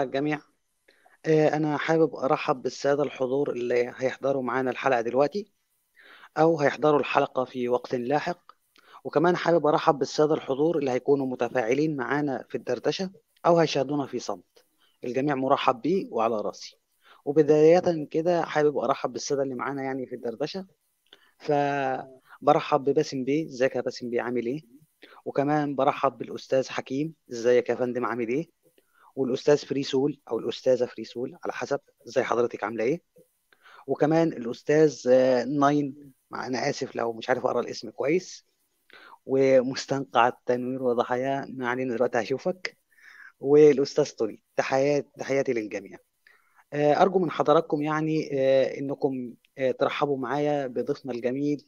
على الجميع. آه، أنا حابب أرحب بالسادة الحضور اللي هيحضروا معانا الحلقة دلوقتي أو هيحضروا الحلقة في وقت لاحق. وكمان حابب أرحب بالسادة الحضور اللي هيكونوا متفاعلين معانا في الدردشة أو هيشاهدونا في صمت. الجميع مرحب بيه وعلى راسي. وبداية كده حابب أرحب بالسادة اللي معانا يعني في الدردشة. فبرحب بباسم بيه إزيك يا باسم بيه عامل إيه؟ وكمان برحب بالأستاذ حكيم. إزيك يا فندم؟ عامل إيه؟ والأستاذ Free Soul أو الأستاذة Free Soul على حسب إزاي حضرتك عاملة إيه. وكمان الأستاذ آه، ناين مع أنا آسف لو مش عارف أقرأ الاسم كويس. ومستنقع التنوير وضحاياه ما علينا دلوقتي هشوفك. والأستاذ توني تحيات تحياتي للجميع. آه، أرجو من حضراتكم يعني آه، إنكم ترحبوا معايا بضيفنا الجميل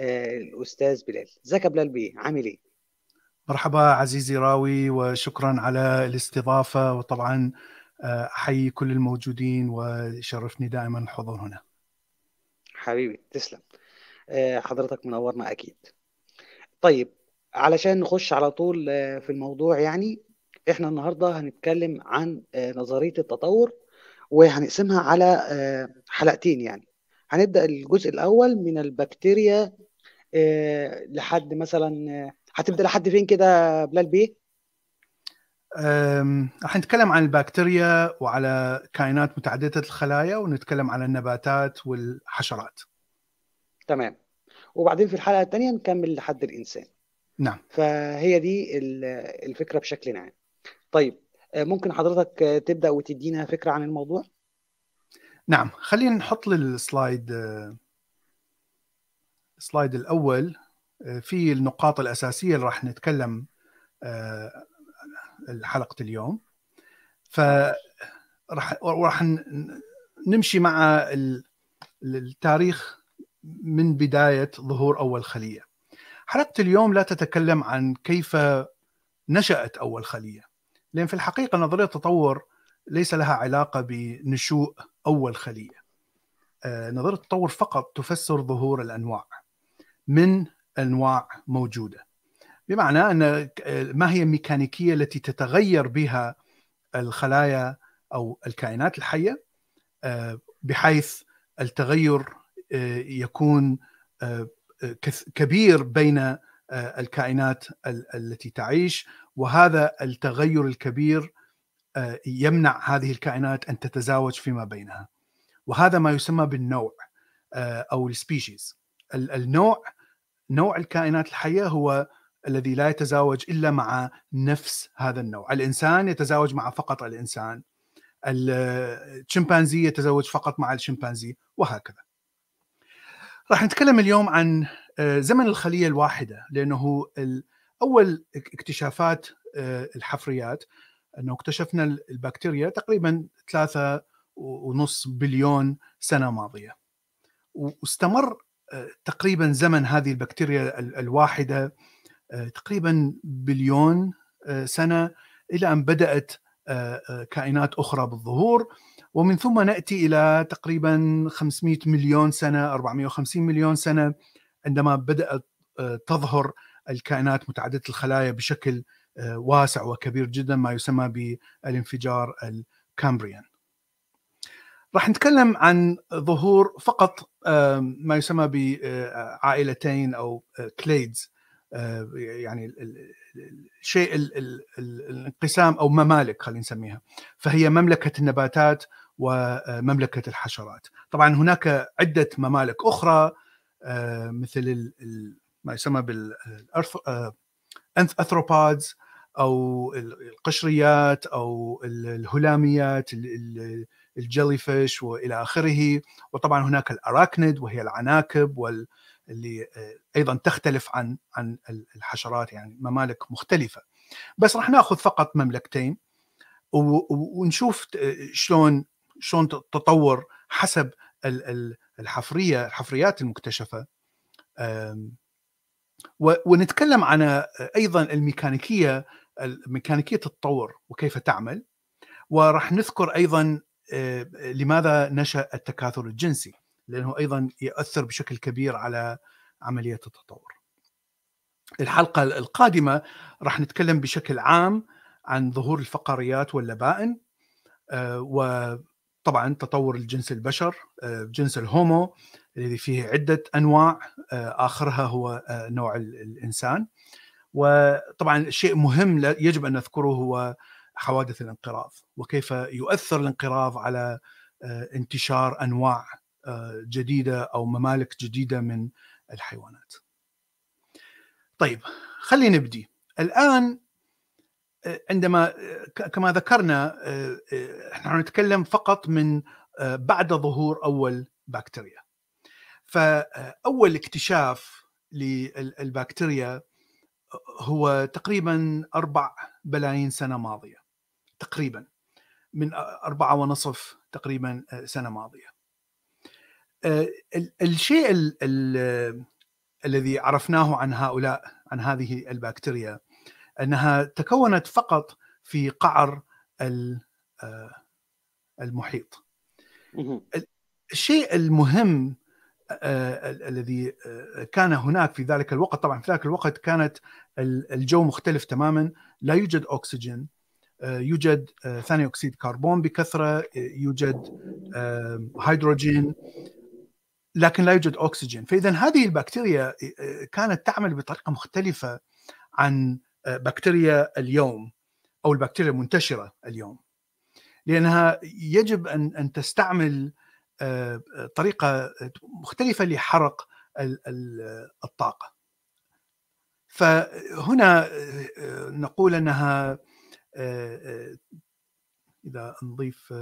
الأستاذ بلال. ازيك يا بلال بيه عامل إيه؟ مرحبا عزيزي راوي وشكرا على الاستضافة وطبعا آه، أحيي كل الموجودين ويشرفني دائما الحضور هنا. حبيبي تسلم. آه، حضرتك منورنا أكيد. طيب علشان نخش على طول آه، في الموضوع يعني إحنا النهارده هنتكلم عن نظرية التطور وهنقسمها على حلقتين يعني. هنبدأ الجزء الأول من البكتيريا لحد مثلا هتبدأ لحد فين كده بلال بيه؟ راح نتكلم عن البكتيريا وعلى كائنات متعددة الخلايا ونتكلم عن النباتات والحشرات. تمام. وبعدين في الحلقة الثانية نكمل لحد الإنسان. نعم. فهي دي ال- الفكرة بشكل عام. طيب آه، ممكن حضرتك آه، تبدأ وتدينا فكرة عن الموضوع؟ نعم. خلينا نحط للسلايد آه، السلايد الأول. آه، في النقاط الأساسية اللي راح نتكلم آه، حلقة اليوم. فراح راح نمشي مع ال- التاريخ من بداية ظهور أول خلية. حلقة اليوم لا تتكلم عن كيف نشأت أول خلية لأن في الحقيقة نظرية التطور ليس لها علاقة بنشوء أول خلية. آه، نظرية التطور فقط تفسر ظهور الأنواع من أنواع موجودة. بمعنى آه، ما هي الميكانيكية التي تتغير بها الخلايا أو الكائنات الحية؟ آه، بحيث التغير آه، يكون آه، كبير بين الكائنات ال- التي تعيش وهذا التغير الكبير يمنع هذه الكائنات أن تتزاوج فيما بينها. وهذا ما يسمى بالنوع أو السبيشيز. النوع نوع الكائنات الحية هو الذي لا يتزاوج إلا مع نفس هذا النوع. الإنسان يتزاوج مع فقط الإنسان. الشمبانزي يتزوج فقط مع الشمبانزي وهكذا. راح نتكلم اليوم عن آه، زمن الخلية الواحدة لأنه أول اكتشافات آه، الحفريات أنه اكتشفنا البكتيريا تقريبا ثلاثة ونص بليون سنة ماضية. واستمر تقريبا زمن هذه البكتيريا ال- الواحدة آه، تقريبا بليون آه، سنة إلى أن بدأت آه، كائنات أخرى بالظهور ومن ثم نأتي إلى تقريبا 500 مليون سنة 450 مليون سنة عندما بدأت تظهر الكائنات متعددة الخلايا بشكل واسع وكبير جدا ما يسمى بالانفجار ال Cambrian. راح نتكلم عن ظهور فقط ما يسمى بعائلتين أو clades يعني ال- ال- ال- الشيء ال- ال- ال- الانقسام أو ممالك خلينا نسميها. فهي مملكة النباتات ومملكه الحشرات. طبعا هناك عدة ممالك أخرى مثل ما يسمى بالانثروبودز أو ال- القشريات ال- الهلاميات ال- ال- الجيلي فيش وإلى آخره. وطبعا هناك الأراكنيد وهي العناكب وال اللي آه، أيضا تختلف عن عن الحشرات يعني ممالك مختلفة. بس راح ناخذ فقط مملكتين ونشوف ت- شلون شلون تطور حسب ال- ال- الحفرية الحفريات المكتشفة. ونتكلم عن أيضا الميكانيكية ميكانيكية التطور وكيف تعمل. وراح نذكر أيضا آه، لماذا نشأ التكاثر الجنسي لأنه أيضا يؤثر بشكل كبير على عملية التطور. الحلقة القادمة راح نتكلم بشكل عام عن ظهور الفقاريات واللبائن آه، وطبعا تطور الجنس البشر آه، جنس الهومو الذي فيه عدة أنواع آه، آخرها هو نوع الإنسان وطبعا شيء مهم يجب أن نذكره هو حوادث الانقراض وكيف يؤثر الانقراض على انتشار أنواع جديدة أو ممالك جديدة من الحيوانات. طيب خلينا نبدي. الآن عندما كما ذكرنا إحنا نتكلم فقط من بعد ظهور أول بكتيريا. فأول اكتشاف للبكتيريا هو تقريبا أربع بلايين سنة ماضية تقريبا من أربعة ونصف تقريبا سنة ماضية. الشيء ال ال الذي عرفناه عن هؤلاء عن هذه البكتيريا أنها تكونت فقط في قعر المحيط. الشيء المهم الذي كان هناك في ذلك الوقت طبعا في ذلك الوقت كانت الجو مختلف تماما لا يوجد أكسجين يوجد ثاني أكسيد كربون بكثرة يوجد هيدروجين لكن لا يوجد أكسجين. فإذا هذه البكتيريا كانت تعمل بطريقة مختلفة عن بكتيريا اليوم أو البكتيريا المنتشرة اليوم. لأنها يجب أن أن تستعمل طريقة مختلفة لحرق الطاقة. فهنا نقول أنها إذا نضيف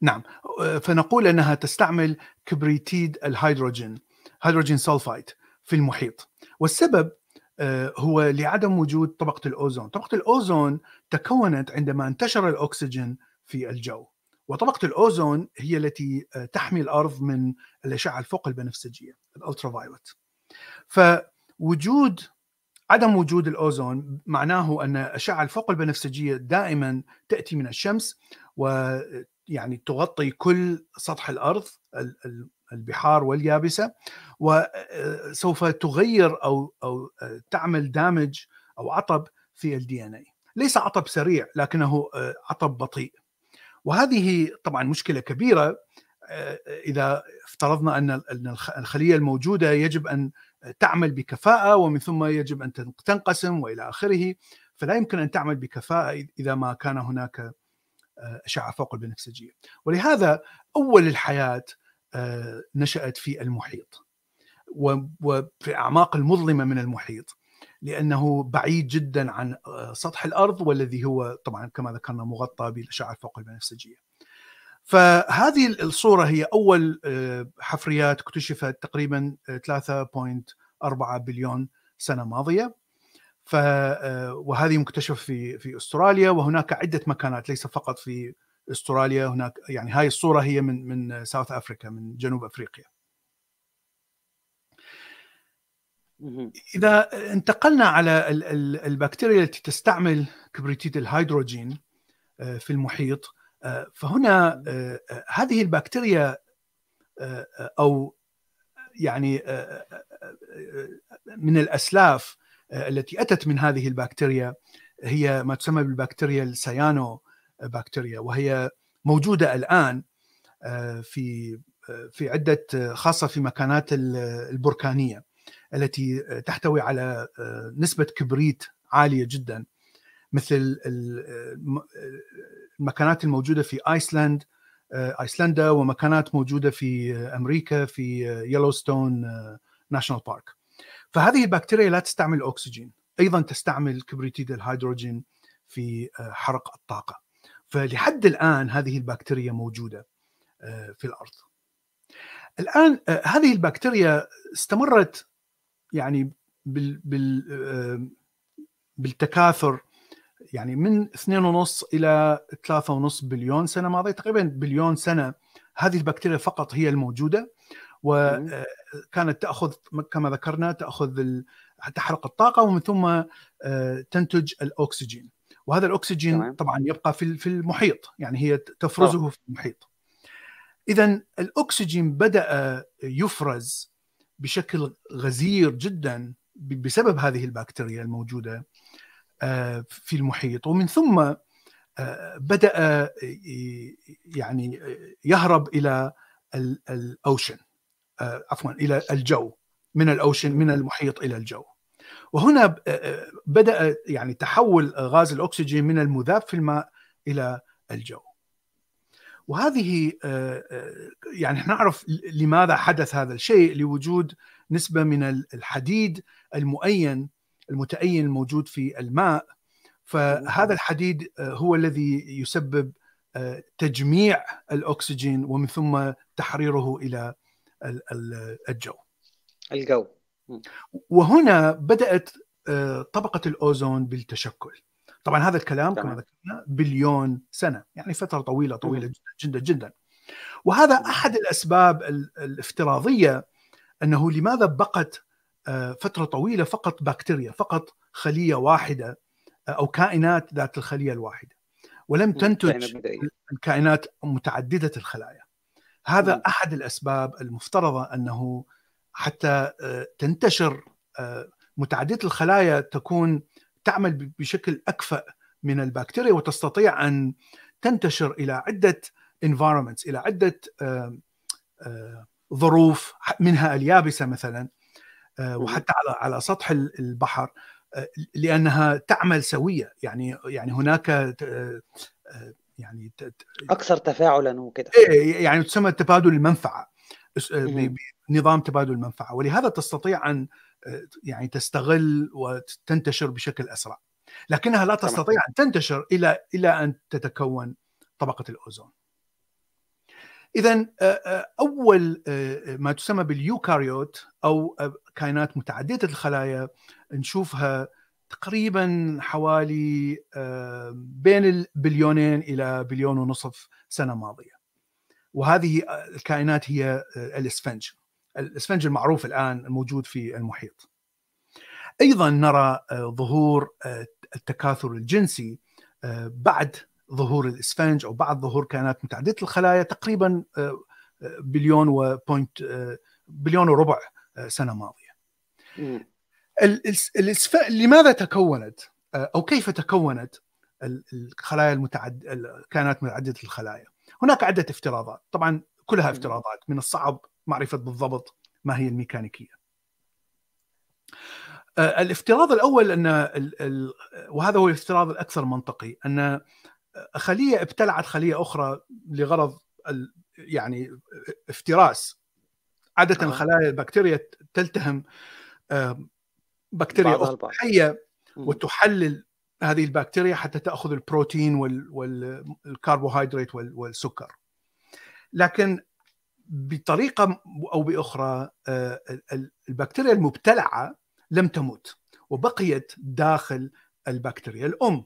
نعم فنقول أنها تستعمل كبريتيد الهيدروجين هيدروجين سلفايد في المحيط. والسبب هو لعدم وجود طبقة الأوزون. طبقة الأوزون تكونت عندما انتشر الأكسجين في الجو. وطبقة الأوزون هي التي تحمي الأرض من الأشعة الفوق البنفسجية الألترا فايولت فوجود عدم وجود الأوزون معناه أن الاشعه الفوق البنفسجية دائما تأتي من الشمس ويعني تغطي كل سطح الأرض البحار واليابسة وسوف تغير أو أو تعمل دامج أو عطب في الدي ان اي ليس عطب سريع لكنه عطب بطيء. وهذه طبعا مشكلة كبيرة إذا افترضنا أن الخلية الموجودة يجب أن تعمل بكفاءة ومن ثم يجب أن تنقسم وإلى آخره فلا يمكن أن تعمل بكفاءة إذا ما كان هناك أشعة فوق البنفسجيه ولهذا أول الحياة نشأت في المحيط. وفي أعماق المظلمة من المحيط. لأنه بعيد جدا عن سطح الأرض والذي هو طبعا كما ذكرنا مغطى بالاشعه فوق البنفسجيه. فهذه الصورة هي أول حفريات اكتشفت تقريبا 3.4 بليون سنة ماضية. ف وهذه مكتشفة في في أستراليا وهناك عدة مكانات ليس فقط في أستراليا هناك يعني هاي الصورة هي من من ساوث أفريكا من جنوب أفريقيا. إذا انتقلنا على البكتيريا التي تستعمل كبريتيد الهيدروجين في المحيط فهنا هذه البكتيريا أو يعني من الأسلاف التي أتت من هذه البكتيريا هي ما تسمى بالبكتيريا السيانو بكتيريا وهي موجودة الآن في في عدة خاصة في مكانات البركانية التي تحتوي على نسبة كبريت عالية جدا. مثل المكانات الموجودة في ايسلند آيسلندا ومكانات موجودة في أمريكا في يلوستون National Park فهذه البكتيريا لا تستعمل أكسجين أيضا تستعمل كبريتيد الهيدروجين في حرق الطاقة. فلحد الآن هذه البكتيريا موجودة في الأرض. الآن هذه البكتيريا استمرت يعني بال بالتكاثر يعني من 2.5 إلى 3.5 بليون سنة ماضية تقريبا بليون سنة هذه البكتيريا فقط هي الموجودة. وكانت تأخذ كما ذكرنا تأخذ تحرق الطاقة ومن ثم تنتج الأكسجين. وهذا الأكسجين طبعا يبقى في في المحيط يعني هي تفرزه في المحيط. اذا الأكسجين بدأ يفرز بشكل غزير جدا بسبب هذه البكتيريا الموجودة. في المحيط. ومن ثم بدأ يعني يهرب إلى الأوشن عفوا إلى الجو من الأوشن من المحيط إلى الجو. وهنا بدأ يعني تحول غاز الأكسجين من المذاب في الماء إلى الجو. وهذه يعني نعرف لماذا حدث هذا الشيء لوجود نسبة من الحديد المؤين المتأين الموجود في الماء. فهذا الحديد هو الذي يسبب تجميع الأكسجين ومن ثم تحريره إلى الجو. الجو. وهنا بدأت طبقة الأوزون بالتشكل. طبعا هذا الكلام كما ذكرنا بليون سنة يعني فترة طويلة طويلة جدا جدا جدا. وهذا أحد الأسباب الإفتراضية أنه لماذا بقت فترة طويلة فقط بكتيريا فقط خلية واحدة أو كائنات ذات الخلية الواحدة. ولم تنتج الكائنات متعددة الخلايا. هذا م. أحد الأسباب المفترضة أنه حتى تنتشر متعددة الخلايا تكون تعمل بشكل أكفأ من البكتيريا وتستطيع أن تنتشر إلى عدة environments إلى عدة ظروف منها اليابسة مثلا. وحتى على على سطح البحر لأنها تعمل سوية. يعني يعني هناك يعني أكثر تفاعلا وكذا إيه، يعني تسمى تبادل المنفعة. نظام تبادل المنفعة. ولهذا تستطيع أن يعني تستغل وتنتشر بشكل أسرع. لكنها لا تستطيع أن تنتشر إلى إلى أن تتكون طبقة الأوزون. اذا أول ما تسمى باليوكاريوت أو كائنات متعددة الخلايا نشوفها تقريبا حوالي بين البليونين إلى بليون ونصف سنة ماضية. وهذه الكائنات هي الإسفنج. الإسفنج المعروف الآن الموجود في المحيط. أيضا نرى ظهور التكاثر الجنسي بعد ظهور الإسفنج أو بعد ظهور كائنات متعددة الخلايا تقريبا بليون و point بليون وربع سنة ماضية. الاسف... لماذا تكونت أو كيف تكونت الخلايا المتعد الكائنات متعددة الخلايا؟ هناك عدة افتراضات، طبعا كلها افتراضات من الصعب معرفة بالضبط ما هي الميكانيكية. الافتراض الأول أن. وهذا هو الافتراض الأكثر منطقي أن خلية ابتلعت خلية أخرى لغرض يعني افتراس عادة آه. خلايا البكتيريا تلتهم بكتيريا حيه وتحلل هذه البكتيريا حتى تأخذ البروتين والكربوهيدرات والسكر. لكن بطريقة أو بأخرى آه، البكتيريا المبتلعة لم تمت وبقيت داخل البكتيريا. الأم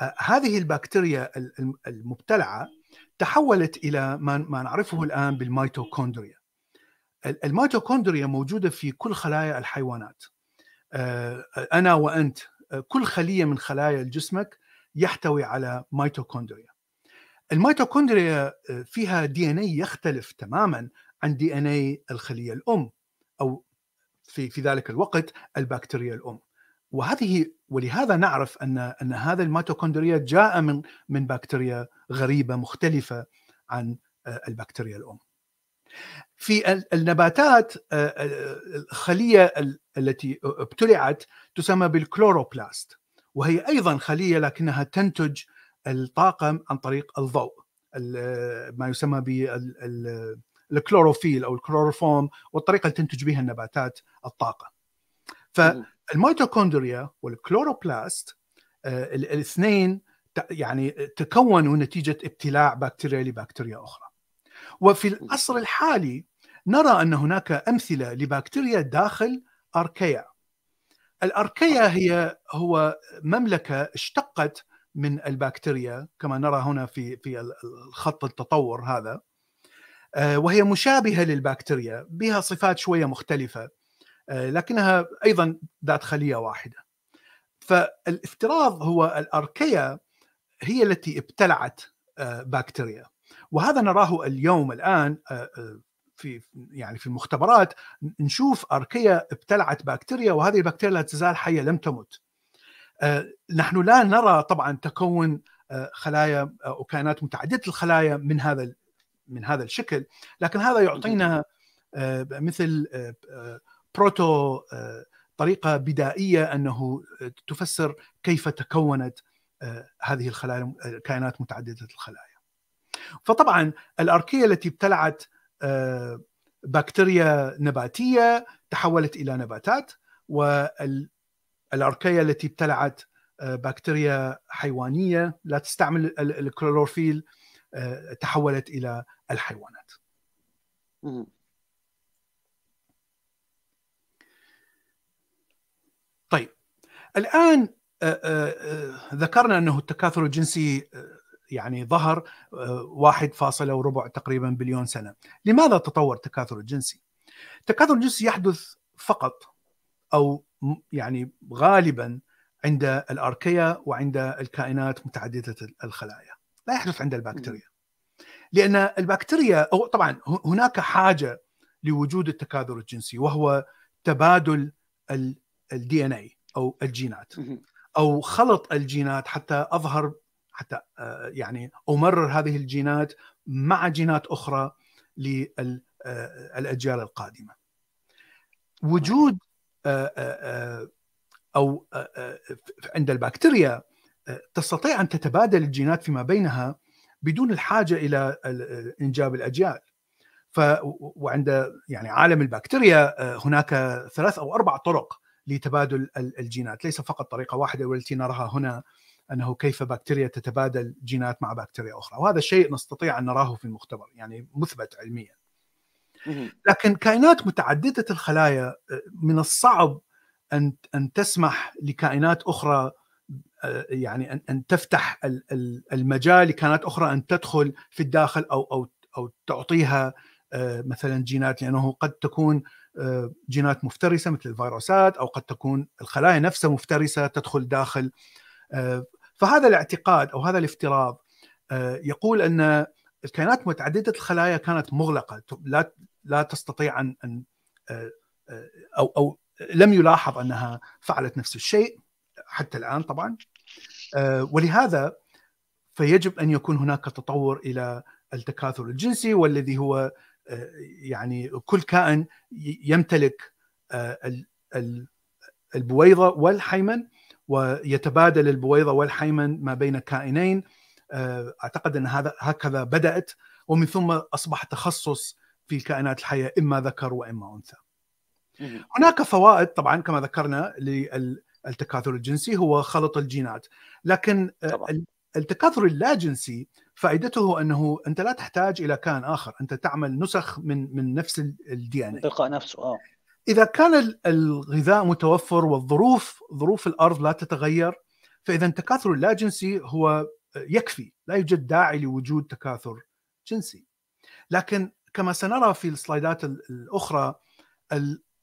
آه، هذه البكتيريا المبتلعة تحولت إلى ما نعرفه الآن بال mitochondria. ال mitochondria موجودة في كل خلايا الحيوانات. آه، أنا وأنت آه، كل خلية من خلايا جسمك يحتوي على mitochondria ال mitochondria فيها DNA يختلف تماما عن DNA الخلية الأم أو في في ذلك الوقت البكتيريا الأم. وهذه ولهذا نعرف أن أن هذا الميتوكوندريا جاء من من بكتيريا غريبة مختلفة عن آه، البكتيريا الأم. في النباتات آه، آه، الخلية التي ابتلعت تسمى بال chloroplast وهي أيضا خلية لكنها تنتج الطاقه عن طريق الضوء ما يسمى بالكلوروفيل أو الكلوروفورم والطريقة اللي تنتج بها النباتات الطاقة. ف ال mitochondria وال chloroplast آه، الاثنين يعني تكونوا نتيجة ابتلاع بكتيريا لبكتيريا أخرى. وفي العصر الحالي نرى أن هناك أمثلة لبكتيريا داخل archaea. ال archaea هي هو مملكة اشتقت من البكتيريا كما نرى هنا في في الخط التطور هذا. آه، وهي مشابهة للبكتيريا بها صفات شوية مختلفة آه، لكنها أيضا ذات خلية واحدة. فالافتراض هو الأركيا هي التي ابتلعت آه، بكتيريا وهذا نراه اليوم الآن آه، في يعني في المختبرات نشوف اركيه ابتلعت بكتيريا وهذه البكتيريا لا تزال حية لم تمت. آه، نحن لا نرى طبعا تكون آه، خلايا أو كائنات متعددة الخلايا من هذا من هذا الشكل، لكن هذا يعطينا مثل بروتو طريقة بدائية أنه تفسر كيف تكونت هذه الخلايا الكائنات متعددة الخلايا. فطبعا الأركية التي ابتلعت آه، بكتيريا نباتية تحولت إلى نباتات والأركية التي ابتلعت آه، بكتيريا حيوانية لا تستعمل الكلوروفيل آه، تحولت إلى الحيوانات. طيب الآن ذكرنا أنه التكاثر الجنسي يعني ظهر واحد فاصلة وربع تقريبا بليون سنة. لماذا تطور التكاثر الجنسي؟ التكاثر الجنسي يحدث فقط أو يعني غالبا عند الأركية وعند الكائنات متعددة الخلايا. لا يحدث عند البكتيريا. لأن البكتيريا أو طبعا هناك حاجة لوجود التكاثر الجنسي وهو تبادل الدي ان اي أو الجينات. أو خلط الجينات حتى أظهر حتى آه، يعني أمرر هذه الجينات مع جينات أخرى للاجيال القادمة. وجود آه، أو عند البكتيريا تستطيع أن تتبادل الجينات فيما بينها بدون الحاجة إلى إنجاب الأجيال. ف وعند يعني عالم البكتيريا هناك ثلاث أو أربع طرق لتبادل الجينات، ليس فقط طريقة واحدة والتي نراها هنا أنه كيف بكتيريا تتبادل جينات مع بكتيريا أخرى وهذا الشيء نستطيع أن نراه في المختبر يعني مثبت علميا. لكن كائنات متعددة الخلايا من الصعب أن أن تسمح لكائنات أخرى يعني أن أن تفتح المجال لكائنات أخرى أن تدخل في الداخل أو أو أو تعطيها مثلا جينات لأنه قد تكون جينات مفترسة مثل الفيروسات أو قد تكون الخلايا نفسها مفترسة تدخل داخل فهذا الاعتقاد أو هذا الافتراض آه، يقول أن الكائنات متعددة الخلايا كانت مغلقة لا لا تستطيع أن أن آه، آه، أو أو لم يلاحظ أنها فعلت نفس الشيء حتى الآن طبعا. ولهذا فيجب أن يكون هناك تطور إلى التكاثر الجنسي والذي هو يعني كل كائن يمتلك البويضة والحيمن. ويتبادل البويضة والحيمن ما بين كائنين آه، أعتقد أن هذا هكذا بدأت ومن ثم أصبح تخصص في الكائنات الحية إما ذكر وإما أنثى. هناك فوائد طبعا كما ذكرنا للتكاثر الجنسي هو خلط الجينات. لكن آه، طبعا. التكاثر اللاجنسي فائدته أنه أنت لا تحتاج إلى كائن آخر. أنت تعمل نسخ من من نفس ال DNA تلقاء نفسه آه. إذا كان الغذاء متوفر والظروف ظروف الأرض لا تتغير فإذا التكاثر اللاجنسي هو يكفي لا يوجد داعي لوجود تكاثر جنسي. لكن كما سنرى في السلايدات الأخرى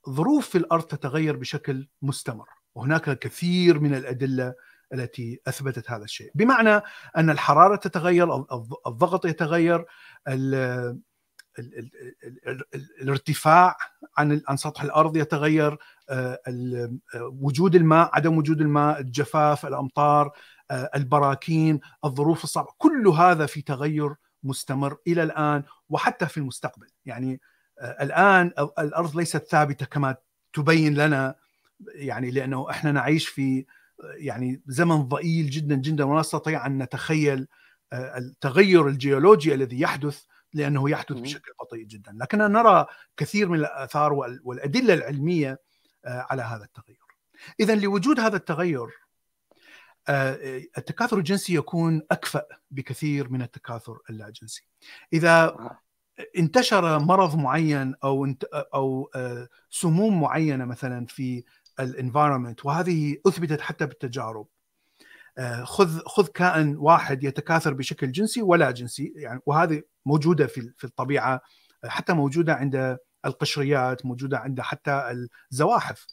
الظروف في الأرض تتغير بشكل مستمر وهناك كثير من الأدلة التي أثبتت هذا الشيء. بمعنى أن الحرارة تتغير الضغط يتغير الارتفاع عن عن سطح الأرض يتغير آه، وجود الماء عدم وجود الماء الجفاف الأمطار آه، البراكين الظروف الصعبة كل هذا في تغير مستمر إلى الآن وحتى في المستقبل. يعني آه، الآن الأرض ليست ثابتة كما تبين لنا يعني لأنه إحنا نعيش في يعني زمن ضئيل جدا جدا ولا نستطيع أن نتخيل التغير الجيولوجي الذي يحدث لأنه يحدث بشكل بطيء جدا. لكننا نرى كثير من الآثار والأدلة العلمية آه، على هذا التغير. اذا لوجود هذا التغير آه، التكاثر الجنسي يكون أكفأ بكثير من التكاثر اللاجنسي. إذا انتشر مرض معين أو أو آه، سموم معينة مثلا في ال environment وهذه أثبتت حتى بالتجارب آه، خذ خذ كائن واحد يتكاثر بشكل جنسي ولا جنسي يعني وهذه موجودة في في الطبيعة حتى موجودة عند القشريات موجودة عند حتى الزواحف.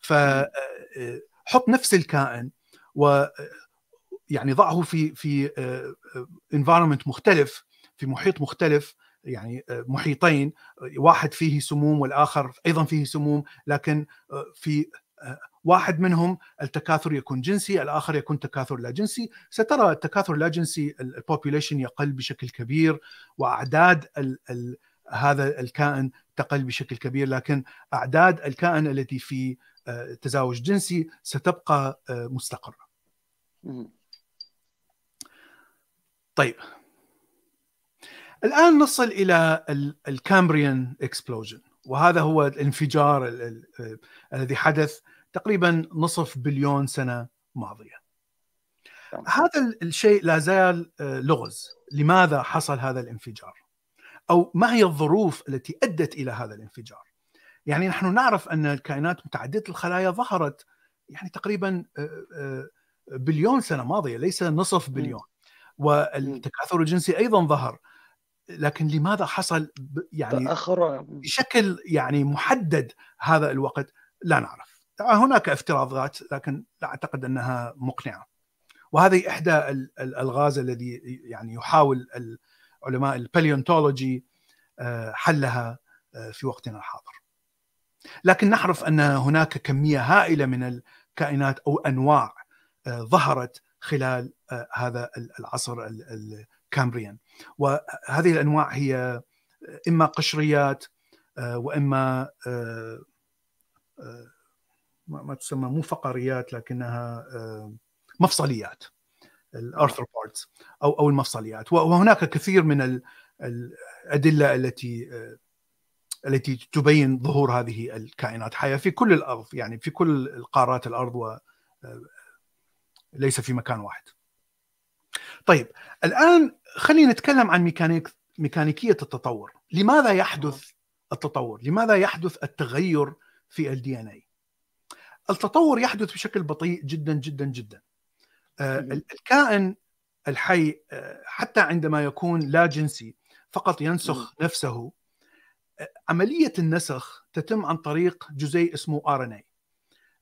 فحط آه، نفس الكائن و يعني ضعه في في environment مختلف في محيط مختلف يعني محيطين واحد فيه سموم والآخر أيضا فيه سموم لكن في واحد منهم التكاثر يكون جنسي الآخر يكون تكاثر لا جنسي. سترى التكاثر لا جنسي البوبوليشن يقل بشكل كبير وأعداد ال ال هذا الكائن تقل بشكل كبير. لكن أعداد الكائن التي في تزاوج جنسي ستبقى مستقرة. طيب. الآن نصل إلى ال Cambrian explosion وهذا هو الانفجار الذي حدث تقريبا نصف بليون سنة ماضية. هذا الشيء لا زال لغز، لماذا حصل هذا الانفجار؟ أو ما هي الظروف التي أدت إلى هذا الانفجار؟ يعني نحن نعرف أن الكائنات متعددة الخلايا ظهرت يعني تقريبا بليون سنة ماضية ليس نصف بليون. والتكاثر الجنسي أيضا ظهر. لكن لماذا حصل يعني بشكل يعني محدد هذا الوقت؟ لا نعرف. هناك افتراضات لكن لا أعتقد أنها مقنعة. وهذه إحدى الألغاز الذي يعني يحاول علماء ال paleontology حلها في وقتنا الحاضر. لكن نعرف أن هناك كمية هائلة من الكائنات أو أنواع ظهرت خلال هذا العصر ال Cambrian. وهذه الأنواع هي إما قشريات وإما ما تسمى مو فقريات لكنها مفصليات ال arthropods أو أو المفصليات وهناك كثير من الأدلة التي التي تبين ظهور هذه الكائنات حيه في كل الأرض يعني في كل قارات الأرض و ليس في مكان واحد. طيب الآن خلينا نتكلم عن ميكانيك ميكانيكية التطور، لماذا يحدث التطور؟ لماذا يحدث التغير في ال DNA؟ التطور يحدث بشكل بطيء جدا جدا جدا. الكائن الحي حتى عندما يكون لا جنسي فقط ينسخ نفسه عملية النسخ تتم عن طريق جزيء اسمه RNA ال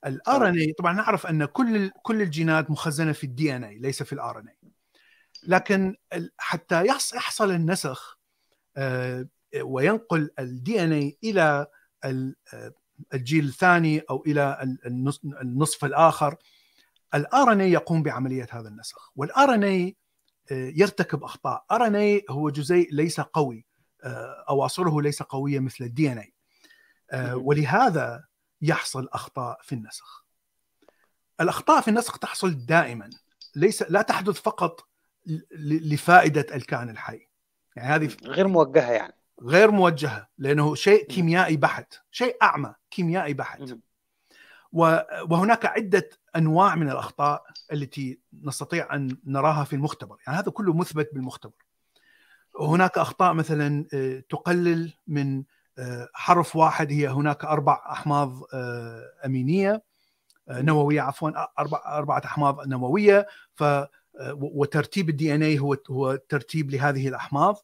RNA طبعا نعرف أن كل كل الجينات مخزنة في ال DNA ليس في ال RNA لكن حتى يحصل النسخ وينقل ال DNA إلى الجيل الثاني أو إلى النصف الآخر ال RNA يقوم بعملية هذا النسخ. وال RNA يرتكب أخطاء. RNA هو جزيء ليس قوي أواصره ليس قوية مثل ال DNA ولهذا يحصل أخطاء في النسخ. الأخطاء في النسخ تحصل دائما. ليس لا تحدث فقط لفائدة الكائن الحي. يعني هذه غير موجهة يعني. غير موجهة لأنه شيء كيميائي بحت شيء أعمى كيميائي بحت. وهناك عدة أنواع من الأخطاء التي نستطيع أن نراها في المختبر. يعني هذا كله مثبت بالمختبر. هناك أخطاء مثلا تقلل من حرف واحد هي هناك أربع أحماض أمينية نووية عفوا أربع أربعة أحماض نووية. ف وترتيب الدي ان اي هو هو ترتيب لهذه الأحماض.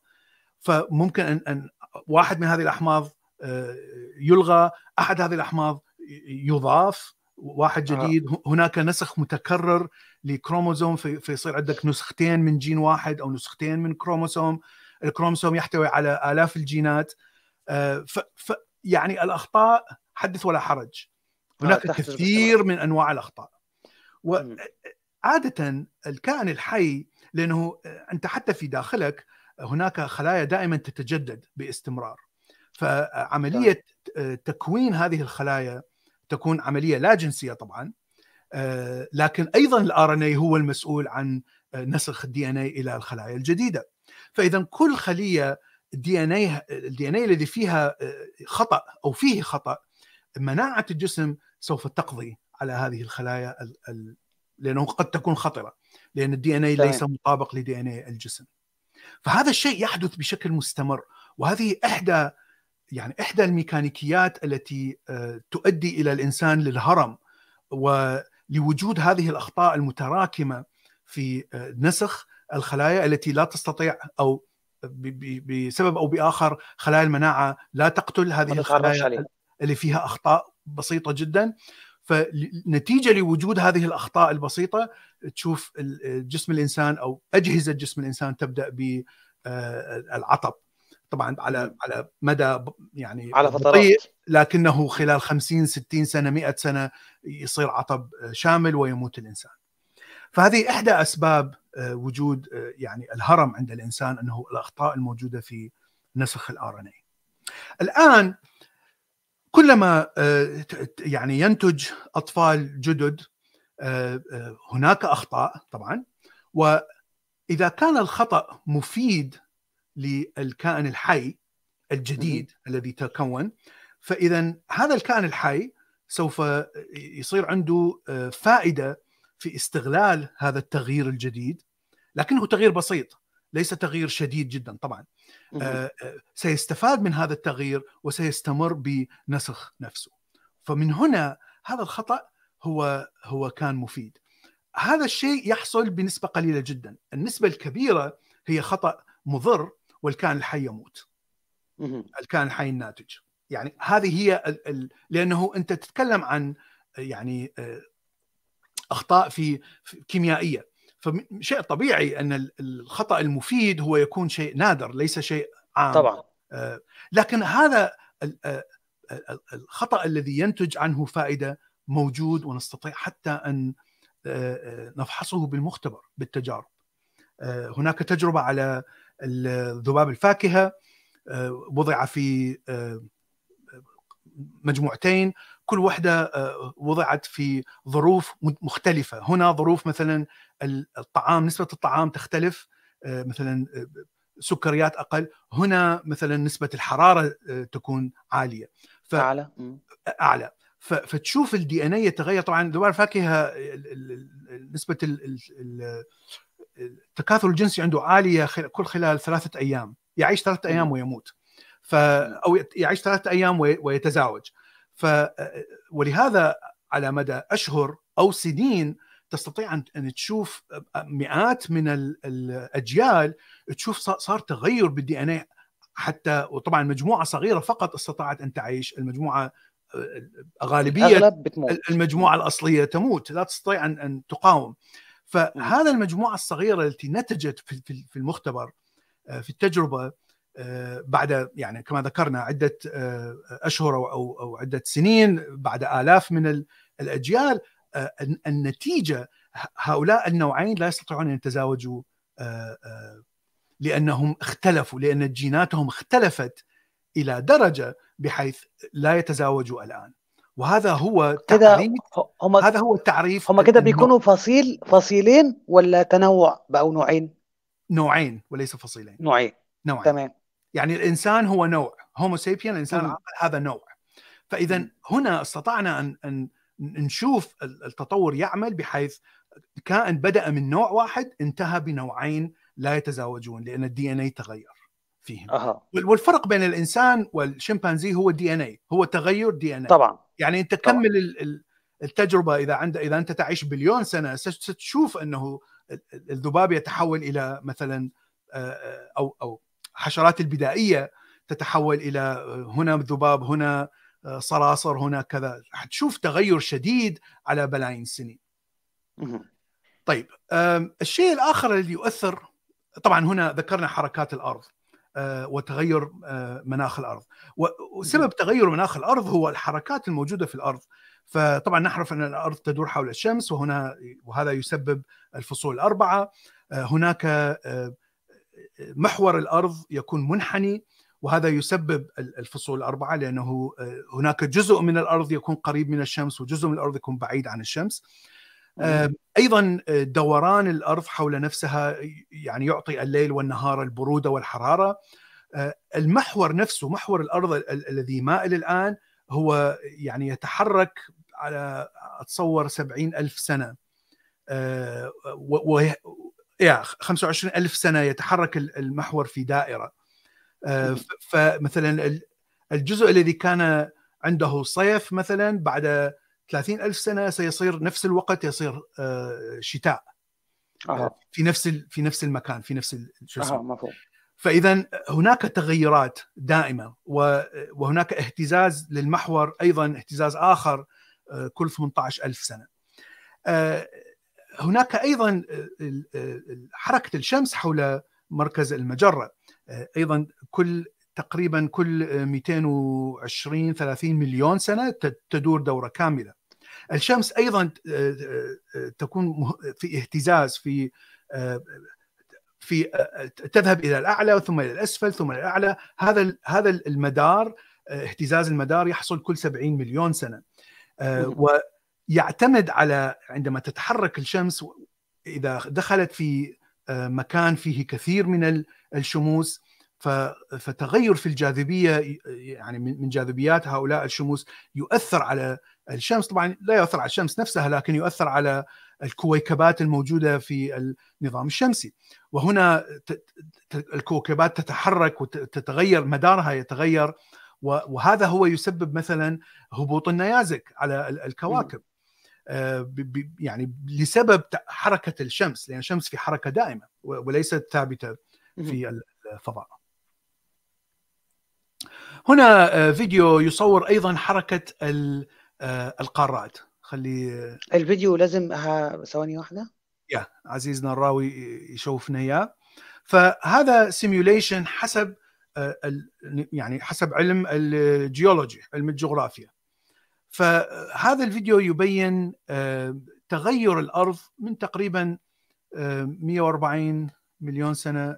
فممكن ان أن واحد من هذه الأحماض يلغى أحد هذه الأحماض يضاف واحد جديد آه. هناك نسخ متكرر لكروموسوم في فيصير عندك نسختين من جين واحد أو نسختين من كروموسوم. الكروموسوم يحتوي على آلاف الجينات. ف, ف يعني الأخطاء حدث ولا حرج. هناك آه كثير من أنواع الأخطاء. وعاده الكائن الحي لأنه أنت حتى في داخلك هناك خلايا دائما تتجدد باستمرار. فعملية تكوين هذه الخلايا تكون عملية لا جنسية طبعا لكن أيضا ال RNA هو المسؤول عن نسخ ال DNA إلى الخلايا الجديدة. فاذا كل خلية ال DNA ال DNA الذي فيها خطأ أو فيه خطأ مناعة الجسم سوف تقضي على هذه الخلايا لأنه قد تكون خطرة لأن الدي إن اي ليس مطابق لدي إن اي الجسم. فهذا الشيء يحدث بشكل مستمر وهذه إحدى يعني إحدى الميكانيكيات التي تؤدي إلى الإنسان للهرم ولوجود هذه الأخطاء المتراكمة في نسخ الخلايا التي لا تستطيع أو بسبب أو بآخر خلايا المناعة لا تقتل هذه الخلايا اللي فيها أخطاء بسيطة جدا. فنتيجة لوجود هذه الأخطاء البسيطة تشوف جسم الإنسان أو أجهزة جسم الإنسان تبدأ بالعطب طبعا على على مدى يعني على بطيء فترات. لكنه خلال 50 60 سنة 100 سنة يصير عطب شامل ويموت الإنسان. فهذه إحدى أسباب آه، وجود آه، يعني الهرم عند الإنسان أنه الأخطاء الموجودة في نسخ الار إن الآن كلما آه، يعني ينتج أطفال جدد آه، آه، هناك أخطاء طبعا. وإذا كان الخطأ مفيد للكائن الحي الجديد الذي تكون فإذا هذا الكائن الحي سوف يصير عنده آه، فائدة في استغلال هذا التغيير الجديد. لكنه تغيير بسيط ليس تغيير شديد جدا طبعا. آه، آه، سيستفاد من هذا التغيير وسيستمر بنسخ نفسه. فمن هنا هذا الخطأ هو هو كان مفيد. هذا الشيء يحصل بنسبة قليلة جدا. النسبة الكبيرة هي خطأ مضر والكائن الحي يموت. الكائن الحي الناتج. يعني هذه هي ال ال لأنه أنت تتكلم عن يعني أخطاء في, في كيميائية. فشيء طبيعي أن ال- الخطأ المفيد هو يكون شيء نادر ليس شيء عام. طبعا. آه، لكن هذا آه، ال- الخطأ الذي ينتج عنه فائدة موجود ونستطيع حتى أن آه، آه، نفحصه بالمختبر بالتجارب. آه، هناك تجربة على ذباب الفاكهة وضع في مجموعتين. كل واحدة وضعت في ظروف مختلفة. هنا ظروف مثلا الطعام نسبة الطعام تختلف مثلا سكريات أقل. هنا مثلا نسبة الحرارة تكون عالية. ف- أعلى. أعلى. فتشوف الدي ان اي يتغير. طبعا ذباب الفاكهه ال- ال- ال- نسبة ال- ال- ال- التكاثر الجنسي عنده عالية كل خلال ثلاثة أيام. يعيش ثلاثة أيام. ويموت. ف أو يعيش ثلاثة أيام وي- ويتزاوج. ف ولهذا على مدى أشهر أو سنين تستطيع ان تشوف مئات من ال- الأجيال تشوف صار تغير بالدي ان اي حتى وطبعا مجموعة صغيرة فقط استطاعت أن تعيش. المجموعة غالبية المجموعة الأصلية تموت. لا تستطيع ان أن تقاوم. فهذا المجموعة الصغيرة التي نتجت في المختبر آه، في التجربة آه، بعد يعني كما ذكرنا عدة آه، أشهر أو أو أو عدة سنين بعد آلاف من ال- الأجيال الن- النتيجة هؤلاء النوعين لا يستطيعون أن يتزاوجوا لأنهم اختلفوا لأن جيناتهم اختلفت إلى درجة بحيث لا يتزاوجوا الآن. وهذا هو تعريف هم هذا هو التعريف هم كده بيكونوا فصيل فصيلين ولا تنوع بقوا نوعين؟ نوعين وليس فصيلين. نوعين. نوعين. تمام. يعني الإنسان هو نوع. Homo sapien الإنسان. العاقل هذا نوع. فإذا. هنا استطعنا ان أن نشوف التطور يعمل بحيث كائن بدأ من نوع واحد انتهى بنوعين لا يتزاوجون لأن ال DNA تغير. فيهم. وال- والفرق بين الإنسان والشمبانزي هو ال DNA هو تغير DNA طبعا. يعني أنت. كمل ال- ال- التجربة إذا عند إذا أنت تعيش بليون سنة ست- ستشوف أنه ال- ال- الذباب يتحول إلى مثلا آه، آه، أو أو حشرات البدائية تتحول إلى آه، هنا ذباب هنا صراصر هنا كذا. حتشوف تغير شديد على بلايين السنين. طيب الشيء الآخر الذي يؤثر طبعا هنا ذكرنا حركات الأرض. وتغير آه، مناخ الأرض. وسبب تغير مناخ الأرض هو الحركات الموجودة في الأرض. فطبعا نعرف أن الأرض تدور حول الشمس وهنا وهذا يسبب الفصول الأربعة. آه، هناك آه، محور الأرض يكون منحني وهذا يسبب ال- الفصول الأربعة لأنه آه، هناك جزء من الأرض يكون قريب من الشمس وجزء من الأرض يكون بعيد عن الشمس. آه، أيضا آه، دوران الأرض حول نفسها يعني يعطي الليل والنهار البرودة والحرارة. آه، المحور نفسه محور الأرض ال- ال- الذي مائل الآن هو يعني يتحرك على أتصور سبعين ألف سنة. آه، و و- يا 25 ألف سنة يتحرك ال- المحور في آه،. ف- فمثلا ال- الجزء الذي كان عنده صيف مثلا بعد 30 ألف سنة سيصير نفس الوقت يصير آه، شتاء. أها. في نفس في نفس المكان في نفس شو اسمه. مفهوم. فاذا هناك تغيرات دائمة وهناك اهتزاز للمحور أيضا اهتزاز آخر آه، كل 18 ألف سنة. آه، هناك أيضا حركة الشمس حول مركز المجرة. أيضا كل تقريبا كل 220 30 مليون سنة تدور دورة كاملة. الشمس أيضا تكون في اهتزاز في في تذهب إلى الأعلى ثم إلى الأسفل ثم إلى الأعلى. هذا هذا المدار اهتزاز المدار يحصل كل 70 مليون سنة. ويعتمد على عندما تتحرك الشمس إذا دخلت في مكان فيه كثير من الشموس فتغير في الجاذبية يعني من جاذبيات هؤلاء الشموس يؤثر على الشمس. طبعا لا يؤثر على الشمس نفسها لكن يؤثر على الكويكبات الموجودة في النظام الشمسي. وهنا الكويكبات تتحرك وتتغير مدارها يتغير وهذا هو يسبب مثلا هبوط النيازك على الكواكب. يعني لسبب حركة الشمس لأن الشمس في حركة دائمة وليست ثابتة في الفضاء. هنا فيديو يصور أيضا حركة القارات. خلي الفيديو لازم ثواني واحدة. يا عزيزنا الراوي يشوفنا اياه فهذا simulation حسب يعني حسب علم الجيولوجي علم الجغرافيا. فهذا الفيديو يبين تغير الأرض من تقريبا 140 مليون سنة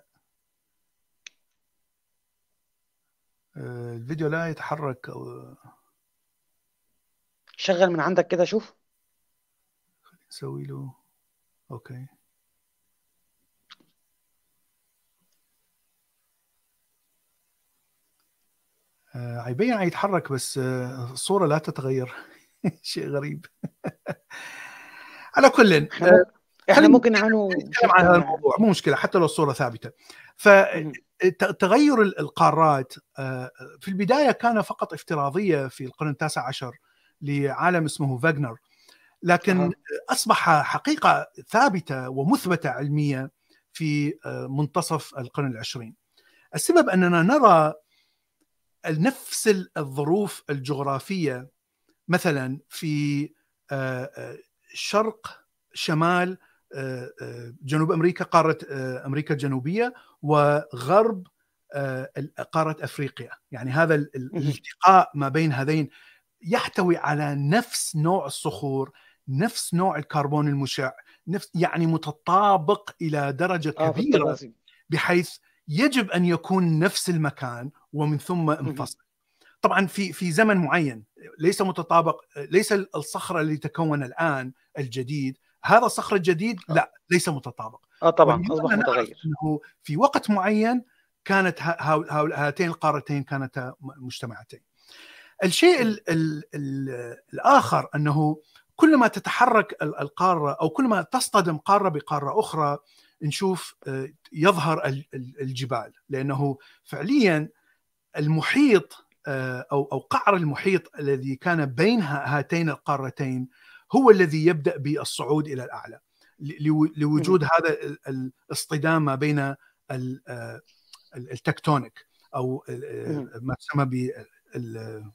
الفيديو لا يتحرك شغل من عندك كده شوف. نسوي له. أوكي. آه يبين يتحرك بس آه الصورة لا تتغير. شيء غريب. على كل إحنا, إحنا ممكن عنه نتكلم عن هذا الموضوع. مو مشكلة حتى لو الصورة ثابتة. فتغير القارات في البداية كان فقط افتراضية في القرن التاسع عشر لعالم اسمه فاغنر لكن. أصبح حقيقة ثابتة ومثبتة علميه في منتصف القرن العشرين. السبب أننا نرى نفس الظروف الجغرافية مثلا في شرق شمال جنوب أمريكا قارة أمريكا الجنوبية وغرب قارة أفريقيا، يعني هذا الالتقاء ما بين هذين يحتوي على نفس نوع الصخور نفس نوع الكربون المشع نفس يعني متطابق إلى درجة كبيرة آه بحيث يجب أن يكون نفس المكان ومن ثم انفصل. طبعا في في زمن معين ليس متطابق ليس الصخرة اللي تكون الآن الجديد هذا الصخر الجديد لا ليس متطابق. آه طبعا اصبح متغير. أنه في وقت معين كانت هاتين القارتين كانتا مجتمعتين. الشيء ال ال ال الآخر أنه كلما تتحرك القارة أو كلما تصطدم قارة بقارة أخرى نشوف يظهر الجبال. لأنه فعليا المحيط أو أو قعر المحيط الذي كان بين هاتين القارتين هو الذي يبدأ بالصعود إلى الأعلى. لوجود هذا الاصطدام ما بين التكتونيك أو ما تسمى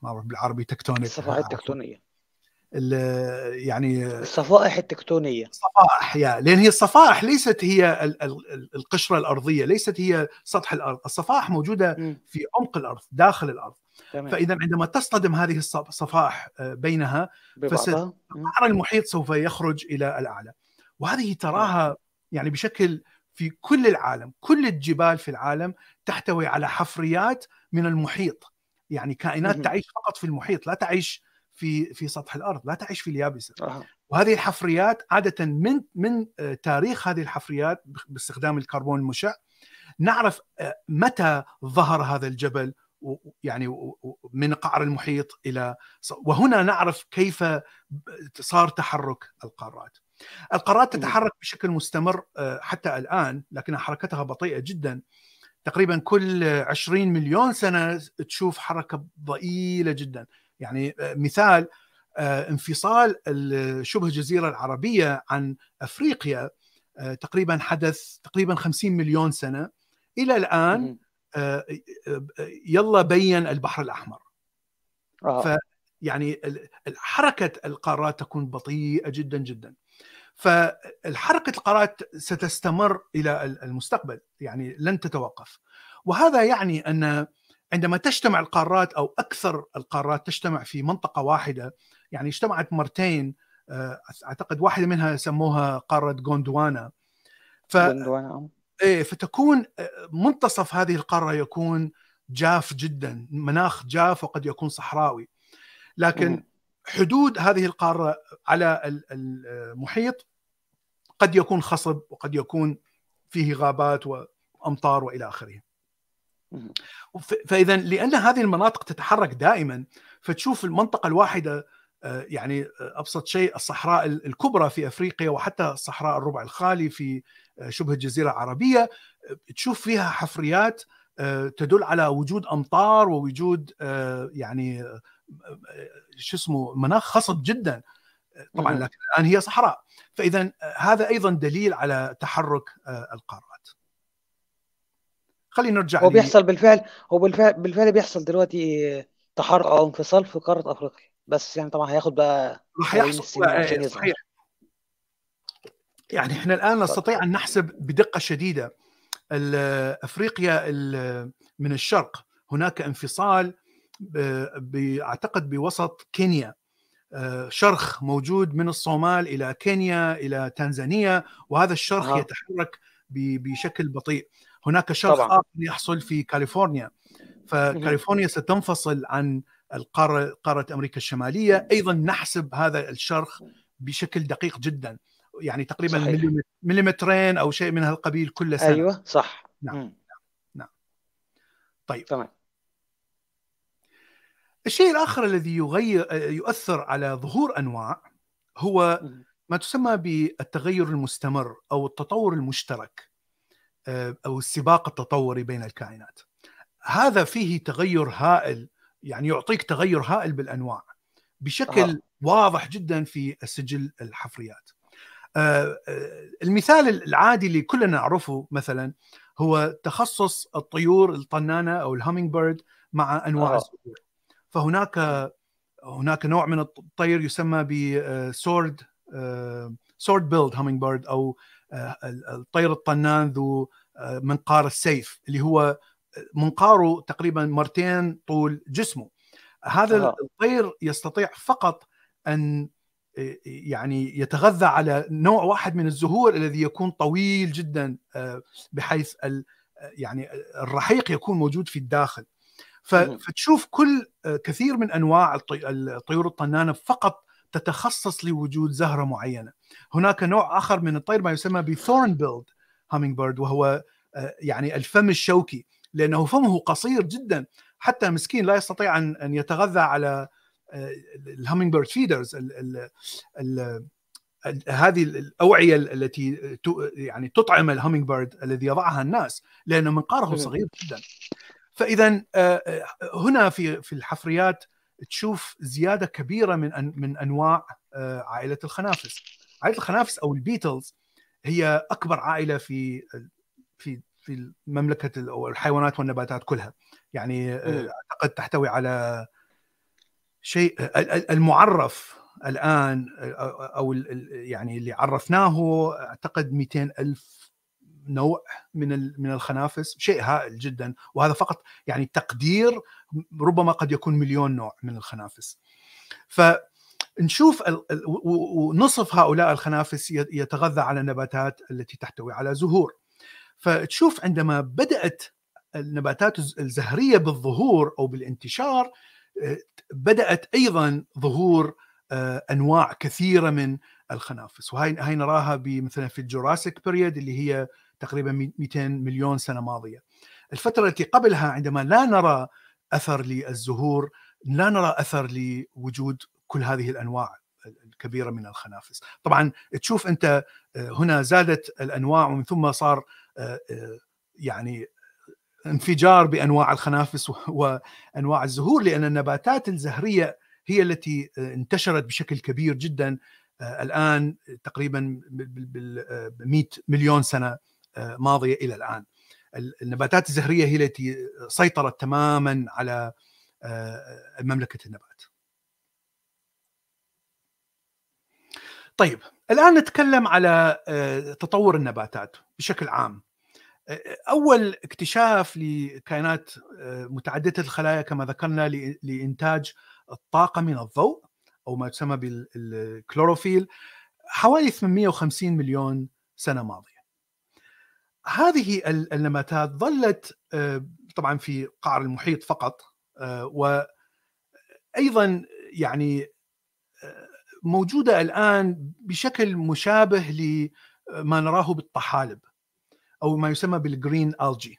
ما بالعربي تكتونيك. الصفائح التكتونية. يعني الصفائح التكتونية. الصفائح يا لأن هي الصفائح ليست هي القشرة الأرضية ليست هي سطح الأرض. الصفائح موجودة م. في عمق الأرض داخل الأرض. تمام. فإذا عندما تصطدم هذه الصفائح بينها فقعر المحيط سوف يخرج إلى الأعلى. وهذه تراها يعني بشكل في كل العالم كل الجبال في العالم تحتوي على حفريات من المحيط. يعني كائنات. تعيش فقط في المحيط لا تعيش في في سطح الأرض لا تعيش في اليابسة. أه. وهذه الحفريات عادة من من تاريخ هذه الحفريات باستخدام الكربون المشع. نعرف متى ظهر هذا الجبل يعني من قعر المحيط إلى وهنا نعرف كيف صار تحرك القارات. القارات تتحرك بشكل مستمر حتى الآن لكن حركتها بطيئة جدا. تقريبا كل 20 مليون سنة تشوف حركة ضئيلة جدا. يعني مثال انفصال شبه الجزيرة العربية عن أفريقيا تقريبا حدث تقريبا 50 مليون سنة. إلى الآن يلا بين البحر الأحمر. آه. فيعني حركة القارات تكون بطيئة جدا جدا. فالحركه القارات ستستمر إلى المستقبل. يعني لن تتوقف. وهذا يعني أن عندما تجتمع القارات أو أكثر القارات تجتمع في منطقة واحدة يعني اجتمعت مرتين آه، أعتقد واحدة منها سموها قارة غوندوانا. ف غوندوانا إيه فتكون آه، منتصف هذه القارة يكون جاف جدا مناخ جاف وقد يكون صحراوي. لكن حدود هذه القارة على المحيط قد يكون خصب وقد يكون فيه غابات وأمطار وإلى آخره. فإذا لأن هذه المناطق تتحرك دائما فتشوف المنطقة الواحدة آه، يعني أبسط شيء الصحراء الكبرى في أفريقيا وحتى صحراء الربع الخالي في آه، شبه الجزيرة العربية تشوف فيها حفريات آه، تدل على وجود أمطار ووجود يعني شو اسمه مناخ خصب جدا طبعا لكن الآن هي صحراء. فإذا هذا أيضا دليل على تحرك القارات خلينا نرجع هو بيحصل بالفعل هو بالفعل بالفعل بيحصل دلوقتي تحرك أو انفصال في قارة أفريقيا. بس يعني طبعا هياخد بقى راح يحصل صحيح. يعني إحنا الآن نستطيع أن نحسب بدقة شديدة. أفريقيا من الشرق هناك انفصال أعتقد بوسط كينيا. آه، شرخ موجود من الصومال إلى كينيا إلى تنزانيا وهذا الشرخ آه. يتحرك بشكل بطيء. هناك شرخ طبعا. آخر يحصل في كاليفورنيا. فكاليفورنيا ستنفصل عن القارة قارة أمريكا الشمالية. أيضا نحسب هذا الشرخ بشكل دقيق جدا. يعني تقريبا صحيح. مليمترين أو شيء من هالقبيل كل سنة. أيوه صح. نعم. نعم. طيب. تمام. الشيء الآخر الذي يغير يؤثر على ظهور أنواع هو ما تسمى بالتغير المستمر أو التطور المشترك. أو السباق التطوري بين الكائنات هذا فيه تغير هائل يعني يعطيك تغير هائل بالأنواع بشكل آه. واضح جدا في السجل الحفريات آه، آه، المثال العادي اللي كلنا نعرفه مثلا هو تخصص الطيور الطنانة أو ال hummingbird مع أنواع آه. الزهور فهناك هناك نوع من الطير يسمى ب sword sword-billed hummingbird أو الطير الطنان ذو منقار السيف اللي هو منقاره تقريبا مرتين طول جسمه. هذا آه. الطير يستطيع فقط أن يعني يتغذى على نوع واحد من الزهور الذي يكون طويل جدا بحيث يعني الرحيق يكون موجود في الداخل. فتشوف كل كثير من أنواع الطيور الطنانة فقط تتخصص لوجود زهرة معينة. هناك نوع آخر من الطير ما يسمى ب thornbilled hummingbird وهو يعني الفم الشوكي لأنه فمه قصير جدا. حتى مسكين لا يستطيع أن أن يتغذى على ال hummingbird feeders هذه الأوعية التي يعني تطعم ال hummingbird الذي يضعها الناس لأن منقاره صغير جدا. فاذا آه، آه، هنا في في الحفريات تشوف زيادة كبيرة من من أنواع آه، عائلة الخنافس. عائلة الخنافس أو ال beetles هي أكبر عائلة في في في مملكه الحيوانات والنباتات كلها. يعني أعتقد تحتوي على شيء المعرف الآن أو يعني اللي عرفناه أعتقد 200 ألف نوع من من الخنافس. شيء هائل جدا. وهذا فقط يعني تقدير ربما قد يكون مليون نوع من الخنافس. فنشوف ونصف هؤلاء الخنافس يتغذى على النباتات التي تحتوي على زهور. فتشوف عندما بدأت النباتات الزهرية بالظهور أو بالانتشار بدأت أيضا ظهور آه، أنواع كثيرة من الخنافس. وهي نراها مثلا في الجوراسيك بيريد اللي هي تقريبا 200 مليون سنة ماضية. الفترة التي قبلها عندما لا نرى أثر للزهور لا نرى أثر لوجود كل هذه الأنواع الكبيرة من الخنافس طبعا تشوف أنت آه، هنا زادت الأنواع ومن ثم صار آه، يعني انفجار بأنواع الخنافس وأنواع الزهور لأن النباتات الزهرية هي التي انتشرت بشكل كبير جدا آه، الآن تقريبا بال 100 مليون سنة آه، ماضية إلى الآن. النباتات الزهرية هي التي سيطرت تماما على آه، مملكة النبات. طيب الآن نتكلم على تطور النباتات بشكل عام. أول اكتشاف لكائنات متعددة الخلايا كما ذكرنا لإنتاج الطاقة من الضوء أو ما يسمى بالكلوروفيل حوالي 850 مليون سنة ماضية. هذه النباتات ظلت طبعا في قعر المحيط فقط وأيضا يعني موجودة الآن بشكل مشابه لما نراه بالطحالب أو ما يسمى بال green algae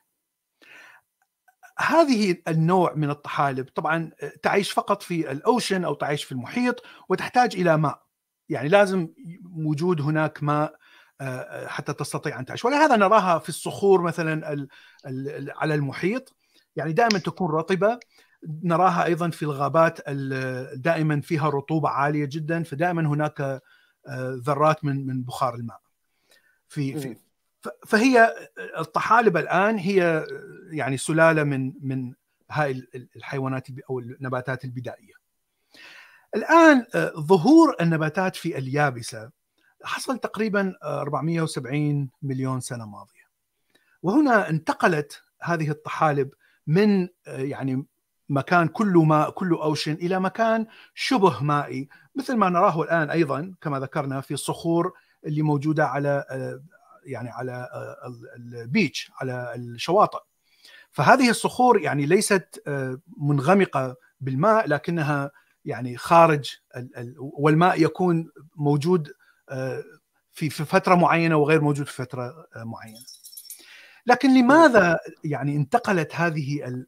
هذه النوع من الطحالب طبعا تعيش فقط في ال ocean أو تعيش في المحيط وتحتاج إلى ماء. يعني لازم وجود هناك ماء حتى تستطيع أن تعيش. ولهذا نراها في الصخور مثلا على المحيط. يعني دائما تكون رطبة. نراها أيضا في الغابات دائما فيها رطوبة عالية جدا فدائما هناك ذرات من من بخار الماء في في فهي الطحالب الآن هي يعني سلالة من من هاي الحيوانات أو النباتات البدائية. الآن ظهور النباتات في اليابسة حصل تقريبا 470 مليون سنة ماضية. وهنا انتقلت هذه الطحالب من يعني مكان كله ماء كله أوشن إلى مكان شبه مائي مثل ما نراه الآن أيضا كما ذكرنا في الصخور اللي موجودة على يعني على البيتش على الشواطئ فهذه الصخور يعني ليست منغمقة بالماء لكنها يعني خارج والماء يكون موجود في فترة معينة وغير موجود في فترة معينة. لكن لماذا يعني انتقلت هذه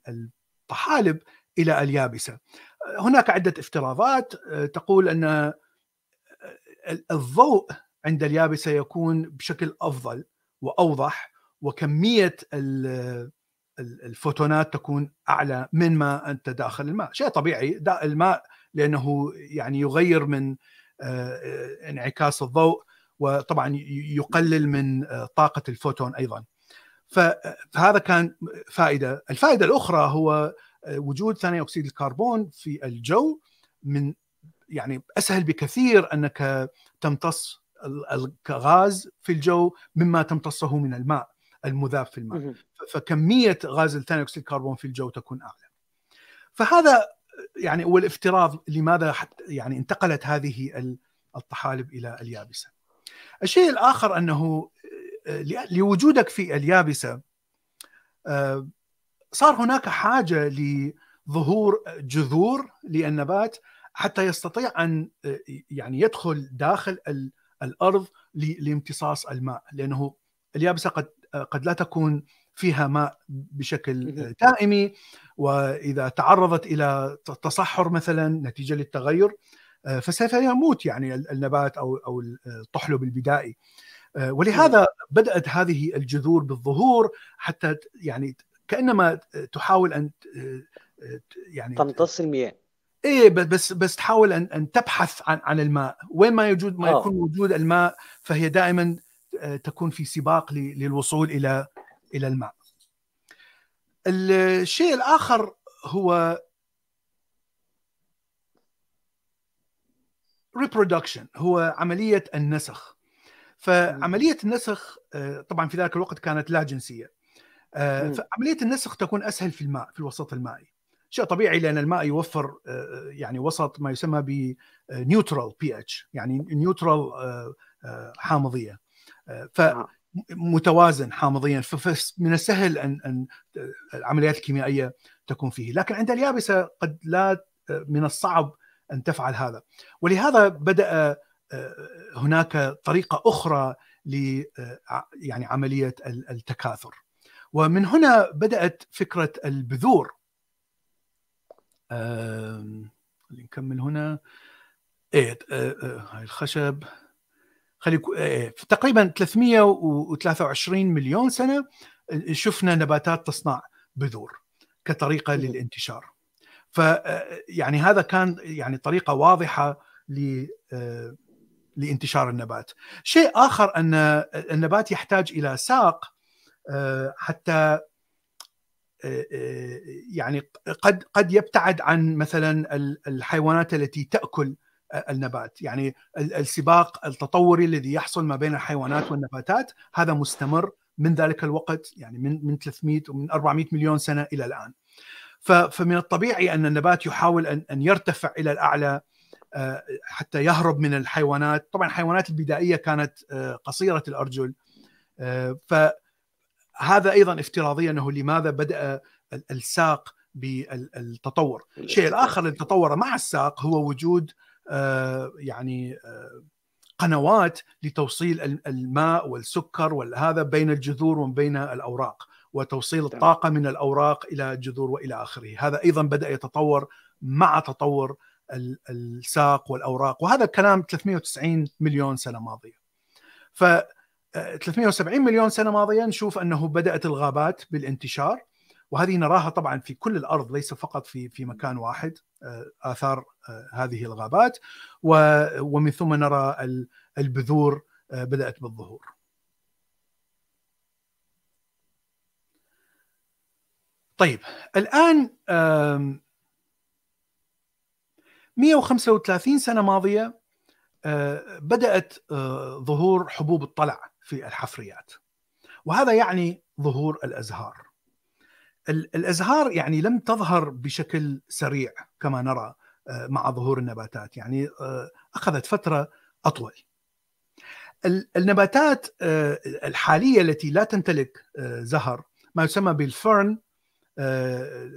الطحالب إلى اليابسة؟ هناك عدة افتراضات تقول أن الضوء عند اليابسة يكون بشكل أفضل وأوضح وكمية الفوتونات تكون أعلى من ما أنت داخل الماء، شيء طبيعي الماء لأنه يعني يغير من انعكاس الضوء وطبعا يقلل من طاقة الفوتون أيضا. فهذا كان فائدة، الفائدة الأخرى هو وجود ثاني أكسيد الكربون في الجو من يعني أسهل بكثير أنك تمتص الغاز في الجو مما تمتصه من الماء المذاب في الماء. فكمية غاز ثاني أكسيد الكربون في الجو تكون أعلى. فهذا يعني هو الافتراض لماذا حتى يعني انتقلت هذه الطحالب إلى اليابسة. الشيء الآخر أنه لوجودك في اليابسة. صار هناك حاجة لظهور جذور للنبات حتى يستطيع أن يعني يدخل داخل الأرض لامتصاص الماء لأنه اليابسة قد قد لا تكون فيها ماء بشكل دائمي. وإذا تعرضت إلى تصحر مثلا نتيجة للتغير فسوف يموت يعني النبات أو أو الطحلب البدائي. ولهذا بدأت هذه الجذور بالظهور حتى يعني كأنما تحاول أن يعني تمتص المياه. إيه بس بس تحاول أن أن تبحث عن عن الماء. وين ما يوجد ما يكون موجود الماء فهي دائما تكون في سباق للوصول إلى إلى الماء. الشيء الآخر هو reproduction هو عملية النسخ. فعملية النسخ طبعا في ذلك الوقت كانت لا جنسية فعملية النسخ تكون أسهل في الماء في الوسط المائي. شيء طبيعي لأن الماء يوفر يعني وسط ما يسمى ب neutral pH يعني neutral حامضية. فمتوازن حامضيا. فمن السهل أن أن العمليات الكيميائية تكون فيه. لكن عند اليابسة قد لا من الصعب أن تفعل هذا. ولهذا بدأ هناك طريقة أخرى ل يعني عملية التكاثر. ومن هنا بدأت فكرة البذور. نكمل هنا. إيه هاي الخشب. خلي إيه تقريبا 323 مليون سنة شفنا نباتات تصنع بذور كطريقة للانتشار. ف يعني هذا كان يعني طريقة واضحة ل لانتشار النبات شيء آخر أن النبات يحتاج إلى ساق حتى يعني قد قد يبتعد عن مثلا الحيوانات التي تأكل النبات يعني السباق التطوري الذي يحصل ما بين الحيوانات والنباتات هذا مستمر من ذلك الوقت يعني من من 300 ومن 400 مليون سنة إلى الآن. فمن الطبيعي أن النبات يحاول أن يرتفع إلى الأعلى حتى يهرب من الحيوانات، طبعا الحيوانات البدائية كانت قصيرة الأرجل. فهذا أيضا افتراضيا أنه لماذا بدأ الساق بالتطور. الشيء الآخر اللي تطور مع الساق هو وجود يعني قنوات لتوصيل الماء والسكر وهذا بين الجذور وبين الأوراق وتوصيل الطاقة من الأوراق إلى الجذور وإلى آخره. هذا أيضا بدأ يتطور مع تطور الساق والأوراق وهذا الكلام 390 مليون سنة ماضية ف 370 مليون سنة ماضية نشوف أنه بدأت الغابات بالانتشار وهذه نراها طبعا في كل الأرض ليس فقط في في مكان واحد آثار هذه الغابات ومن ثم نرى البذور بدأت بالظهور. طيب الآن 135 سنة ماضية بدأت ظهور حبوب الطلع في الحفريات. وهذا يعني ظهور الأزهار. الأزهار يعني لم تظهر بشكل سريع كما نرى مع ظهور النباتات. يعني أخذت فترة أطول. النباتات الحالية التي لا تمتلك زهر ما يسمى بالفرن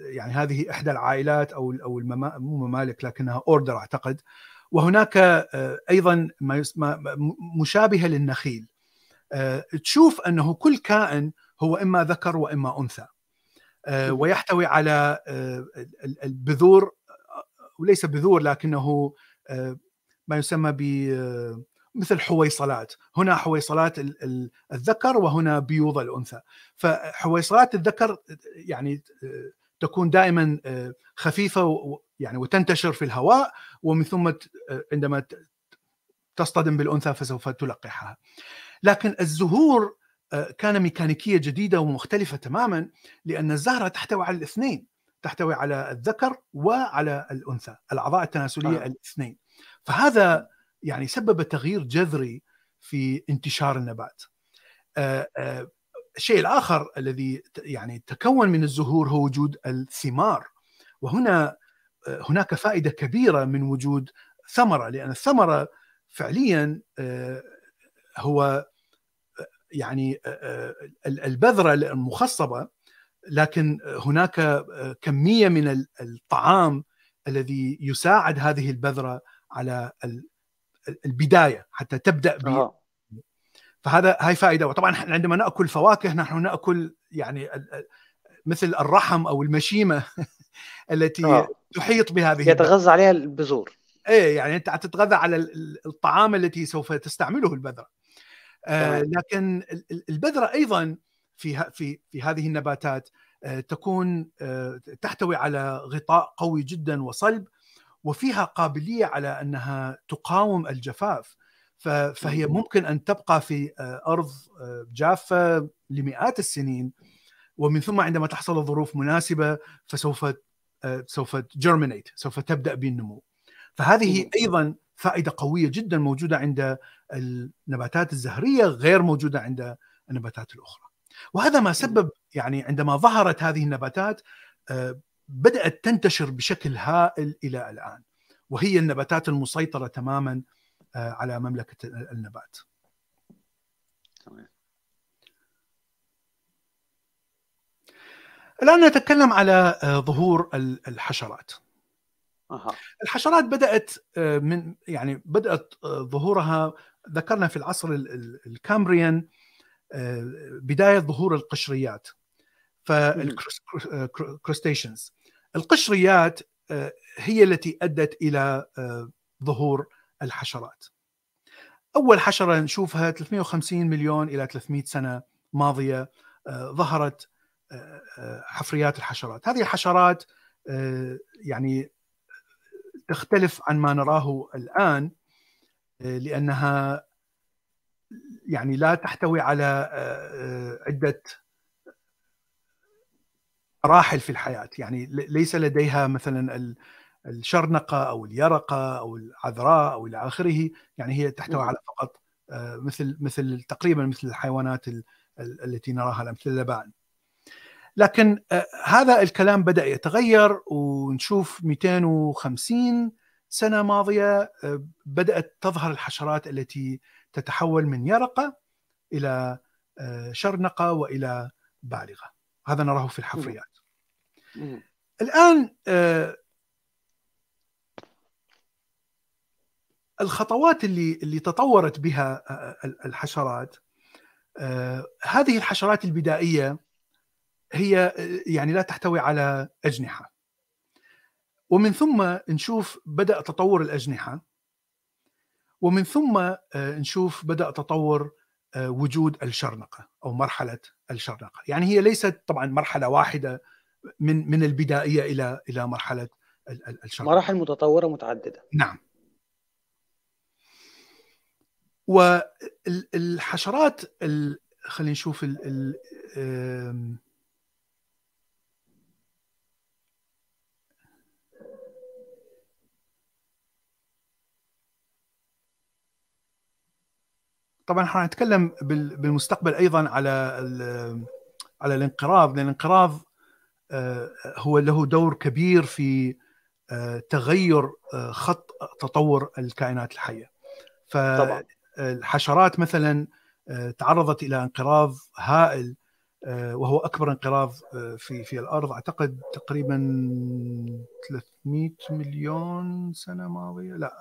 يعني هذه إحدى العائلات أو أو المما... مو ممالك لكنها أوردر أعتقد. وهناك أيضا ما يسمى مشابهه للنخيل. تشوف أنه كل كائن هو إما ذكر وإما أنثى. ويحتوي على البذور وليس بذور لكنه ما يسمى ب مثل حويصلات. هنا حويصلات الذكر وهنا بيوض الأنثى. فحويصلات الذكر يعني تكون دائما خفيفة يعني وتنتشر في الهواء ومن ثم عندما تصطدم بالأنثى فسوف تلقحها. لكن الزهور كان ميكانيكية جديدة ومختلفة تماما لأن الزهرة تحتوي على الاثنين. تحتوي على الذكر وعلى الأنثى الأعضاء التناسلية آه. الاثنين. فهذا يعني سبب تغيير جذري في انتشار النبات. الشيء الآخر الذي يعني تكون من الزهور هو وجود الثمار. وهنا هناك فائدة كبيرة من وجود ثمرة لأن الثمرة فعليا هو يعني البذرة المخصبة لكن هناك كمية من الطعام الذي يساعد هذه البذرة على البداية حتى تبدأ ب آه. فهذا هاي فائدة. وطبعا عندما نأكل فواكه نحن نأكل يعني مثل الرحم أو المشيمة التي آه. تحيط بهذه يتغذى عليها البذور. إيه يعني أنت تتغذى على الطعام التي سوف تستعمله البذرة. آه لكن البذرة أيضا في في في هذه النباتات آه تكون آه تحتوي على غطاء قوي جدا وصلب. وفيها قابلية على أنها تقاوم الجفاف. فهي ممكن أن تبقى في أرض جافة لمئات السنين ومن ثم عندما تحصل الظروف مناسبة فسوف سوف جيرمينيت سوف تبدأ بالنمو. فهذه أيضا فائدة قوية جدا موجودة عند النباتات الزهرية غير موجودة عند النباتات الأخرى. وهذا ما سبب يعني عندما ظهرت هذه النباتات بدأت تنتشر بشكل هائل إلى الآن وهي النباتات المسيطرة تماما على مملكة النبات. الآن نتكلم على ظهور الحشرات. أه. الحشرات بدأت من يعني بدأت ظهورها ذكرنا في العصر الكامبريان بداية ظهور القشريات فالكروستيشنز القشريات هي التي أدت إلى ظهور الحشرات. أول حشرة نشوفها 350 مليون إلى 300 سنة ماضية ظهرت حفريات الحشرات، هذه الحشرات يعني تختلف عن ما نراه الآن لأنها يعني لا تحتوي على عدة مراحل في الحياة. يعني ليس لديها مثلا الشرنقة أو اليرقة أو العذراء أو إلى آخره. يعني هي تحتوي على فقط مثل مثل تقريبا مثل الحيوانات التي نراها مثل اللبان. لكن هذا الكلام بدأ يتغير ونشوف 250 سنة ماضية بدأت تظهر الحشرات التي تتحول من يرقة إلى شرنقة وإلى بالغة. هذا نراه في الحفريات. الآن الخطوات اللي اللي تطورت بها الحشرات هذه الحشرات البدائية هي يعني لا تحتوي على أجنحة. ومن ثم نشوف بدأ تطور الأجنحة. ومن ثم نشوف بدأ تطور وجود الشرنقة أو مرحلة الشرنقة. يعني هي ليست طبعا مرحلة واحدة من من البدائية إلى إلى مرحلة الشرنقة. مراحل متطورة متعددة. نعم. والحشرات خلينا نشوف ال ال طبعا حنتكلم بالمستقبل أيضا على على الانقراض لأن الانقراض هو له دور كبير في تغير خط تطور الكائنات الحية. فالحشرات مثلا تعرضت إلى انقراض هائل وهو أكبر انقراض في في الأرض. أعتقد تقريبا 300 مليون سنة ماضية. لا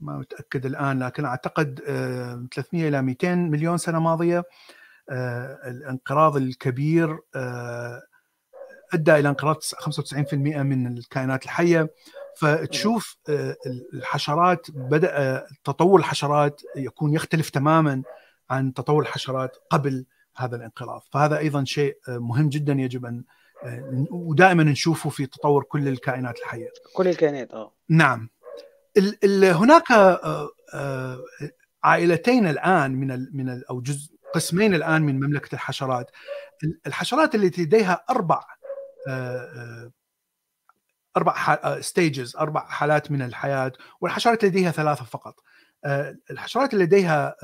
ما متأكد الآن لكن أعتقد 300 إلى 200 مليون سنة ماضية الانقراض الكبير أدى إلى انقراض 95% من الكائنات الحية. فتشوف الحشرات بدأ تطور الحشرات يكون يختلف تماما عن تطور الحشرات قبل هذا الانقراض. فهذا أيضا شيء مهم جدا يجب أن ودائما نشوفه في تطور كل الكائنات الحية. كل الكائنات آه. نعم. ال ال هناك عائلتين الآن من ال من ال أو جزء قسمين الآن من مملكة الحشرات. الحشرات التي لديها أربع أربع ستيجز أربع حالات من الحياة والحشرات لديها ثلاثة فقط. الحشرات اللي لديها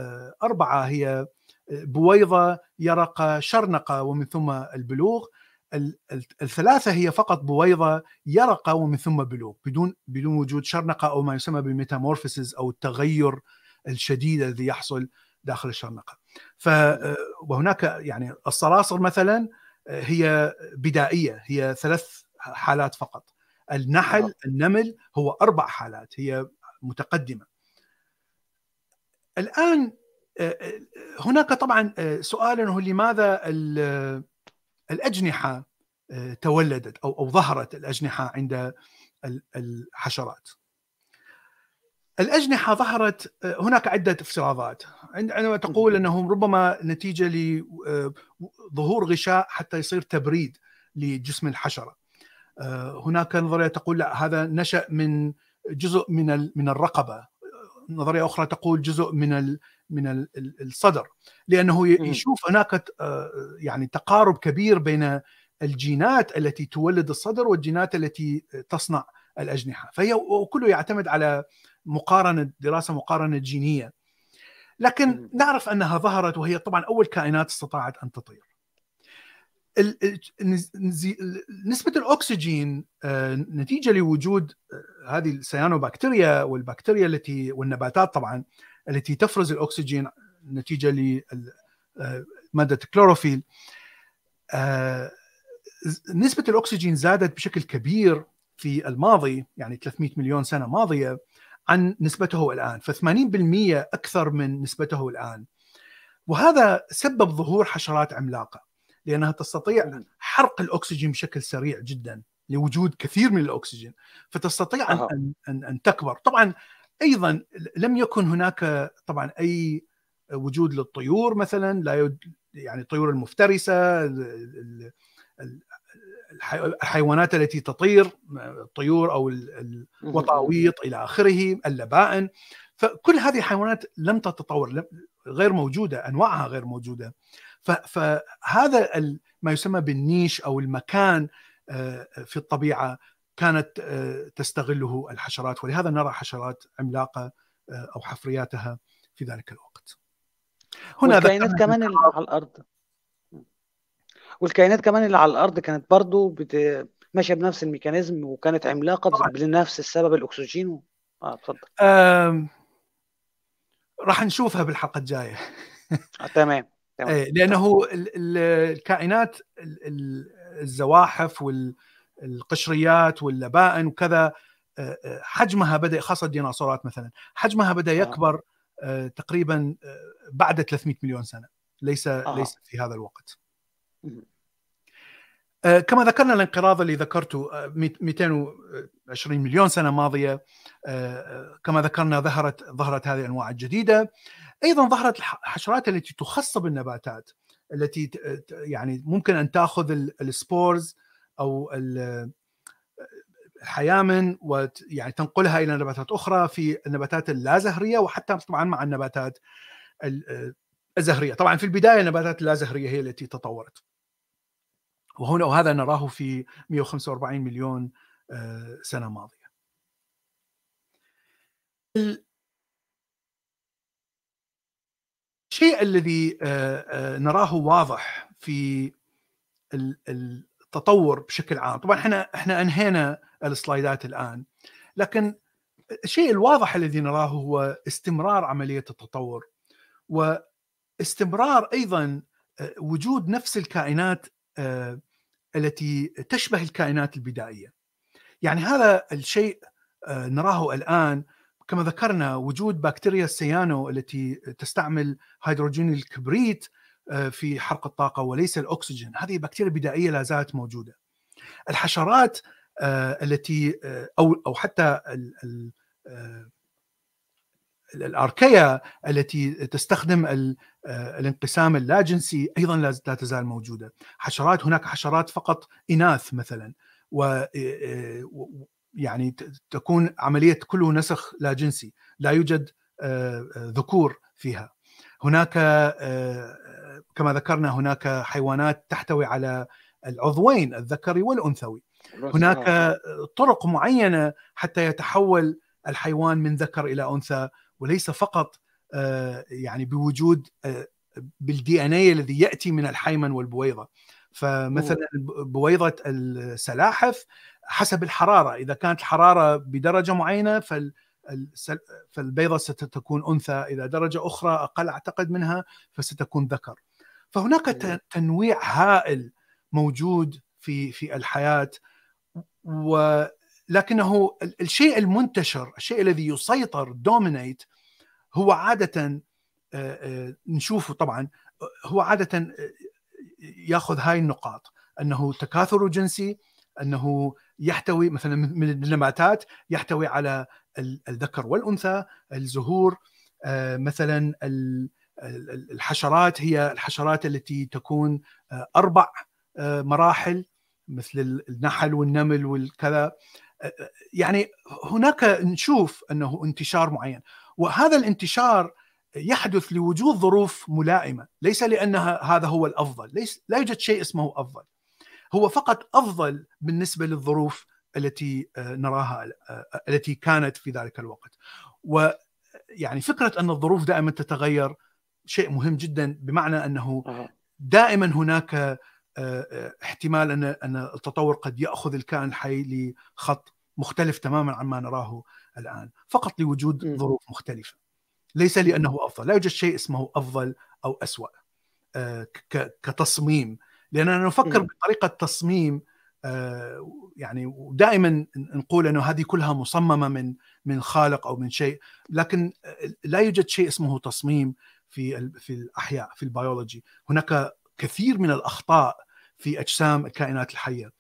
أربعة هي بويضة يرقة شرنقة ومن ثم البلوغ. الثلاثة هي فقط بويضة يرقه ومن ثم بلوغ بدون بدون وجود شرنقة أو ما يسمى بالميتامورفيسز أو التغير الشديد الذي يحصل داخل الشرنقة. ف وهناك يعني الصراصر مثلا هي بدائية هي ثلاث حالات فقط. النحل النمل هو أربع حالات هي متقدمة. الآن هناك طبعا سؤال انه لماذا الأجنحة تولدت أو أو ظهرت الأجنحة عند الحشرات. الأجنحة ظهرت هناك عدة افتراضات عندما تقول أنهم ربما نتيجة لظهور غشاء حتى يصير تبريد لجسم الحشرة. هناك نظرية تقول لا هذا نشأ من جزء من من الرقبة. نظرية أخرى تقول جزء من من الصدر لأنه يشوف هناك يعني تقارب كبير بين الجينات التي تولد الصدر والجينات التي تصنع الأجنحة. فهي كله يعتمد على مقارنة دراسة مقارنة جينية. لكن نعرف أنها ظهرت وهي طبعا أول كائنات استطاعت أن تطير. نسبة الأكسجين نتيجة لوجود هذه السيانوبكتيريا والبكتيريا التي والنباتات طبعا التي تفرز الأكسجين نتيجة لماده الكلوروفيل. نسبة الأكسجين زادت بشكل كبير في الماضي يعني 300 مليون سنة ماضية عن نسبته الآن. ف80% أكثر من نسبته الآن. وهذا سبب ظهور حشرات عملاقة لأنها تستطيع حرق الأكسجين بشكل سريع جدا لوجود كثير من الأكسجين. فتستطيع. ان ان أن تكبر. طبعا أيضا لم يكن هناك طبعا أي وجود للطيور مثلا لا يعني الطيور المفترسة الحيوانات التي تطير الطيور أو الوطاويط إلى آخره اللبائن فكل هذه الحيوانات لم تتطور غير موجودة أنواعها غير موجودة. فهذا ما يسمى بالنيش أو المكان في الطبيعة. كانت تستغله الحشرات. ولهذا نرى حشرات عملاقة أو حفرياتها في ذلك الوقت. هنا والكائنات كمان اللي على الأرض. والكائنات كمان اللي على الأرض كانت برضو بت... ماشية بنفس الميكانيزم وكانت عملاقة بنفس السبب الأكسجين آه اتفضل. آه... راح نشوفها بالحلقة الجاية. آه، تمام إيه، لأنه الكائنات الزواحف والقشريات واللبائن وكذا آه، آه، حجمها بدأ خاصة الديناصورات مثلا حجمها بدأ يكبر تقريبا بعد 300 مليون سنة ليس آه. ليس في هذا الوقت. آه، كما ذكرنا الانقراض اللي ذكرته 220 آه، مليون سنة ماضية آه، كما ذكرنا ظهرت ظهرت هذه الانواع الجديده أيضا ظهرت الحشرات التي تخصب النباتات التي يعني ممكن أن تأخذ السبورز أو الحيامن ويعني تنقلها إلى نباتات أخرى في النباتات اللازهريه وحتى طبعا مع النباتات الزهرية، طبعا في البداية النباتات اللازهريه هي التي تطورت. وهنا وهذا نراه في 145 مليون آه، سنة ماضية. الشيء الذي آه، آه، نراه واضح في التطور بشكل عام طبعا إحنا إحنا أنهينا السلايدات الآن لكن الشيء الواضح الذي نراه هو استمرار عملية التطور واستمرار أيضا وجود نفس الكائنات التي تشبه الكائنات البدائية. يعني هذا الشيء آه، نراه الآن كما ذكرنا وجود بكتيريا السيانو التي تستعمل هيدروجين الكبريت آه، في حرق الطاقة وليس الأكسجين، هذه بكتيريا بدائية لا زالت موجودة. الحشرات آه، التي أو أو حتى الأركيا التي تستخدم آه، الانقسام اللاجنسي أيضا لا تزال موجودة. حشرات هناك حشرات فقط إناث مثلا و آه، آه، يعني تكون عملية كله نسخ لا جنسي لا يوجد ذكور فيها. هناك كما ذكرنا هناك حيوانات تحتوي على العضوين الذكري والأنثوي. هناك طرق معينة حتى يتحول الحيوان من ذكر إلى أنثى وليس فقط آه، يعني بوجود آه، بالدي ان اي الذي يأتي من الحيمن والبويضة. فمثلا بويضة السلاحف حسب الحرارة إذا كانت الحرارة بدرجة معينة فال فالبيضة ستكون أنثى إذا درجة أخرى أقل أعتقد منها فستكون ذكر. فهناك تنويع هائل موجود في في الحياة ولكنه الشيء المنتشر الشيء الذي يسيطر دومينيت هو عادة نشوفه طبعا هو عادة يأخذ هاي النقاط أنه تكاثر جنسي أنه يحتوي مثلا من النباتات يحتوي على الذكر والأنثى الزهور مثلا الحشرات هي الحشرات التي تكون أربع مراحل مثل النحل والنمل والكذا. يعني هناك نشوف أنه انتشار معين وهذا الانتشار يحدث لوجود ظروف ملائمة ليس لأنها هذا هو الأفضل ليس لا يوجد شيء اسمه أفضل هو فقط أفضل بالنسبة للظروف التي آه، نراها آه، التي كانت في ذلك الوقت. ويعني فكرة أن الظروف دائما تتغير شيء مهم جدا بمعنى أنه دائما هناك آه، احتمال أن أن التطور قد يأخذ الكائن الحي لخط مختلف تماما عن ما نراه الآن فقط لوجود ظروف مختلفة. ليس لأنه أفضل لا يوجد شيء اسمه أفضل أو أسوأ آه، كتصميم. لأننا نفكر بطريقة تصميم آه، يعني ودائما نقول أنه هذه كلها مصممة من من خالق أو من شيء لكن لا يوجد شيء اسمه تصميم. في في الأحياء في البيولوجي. هناك كثير من الأخطاء في أجسام الكائنات الحية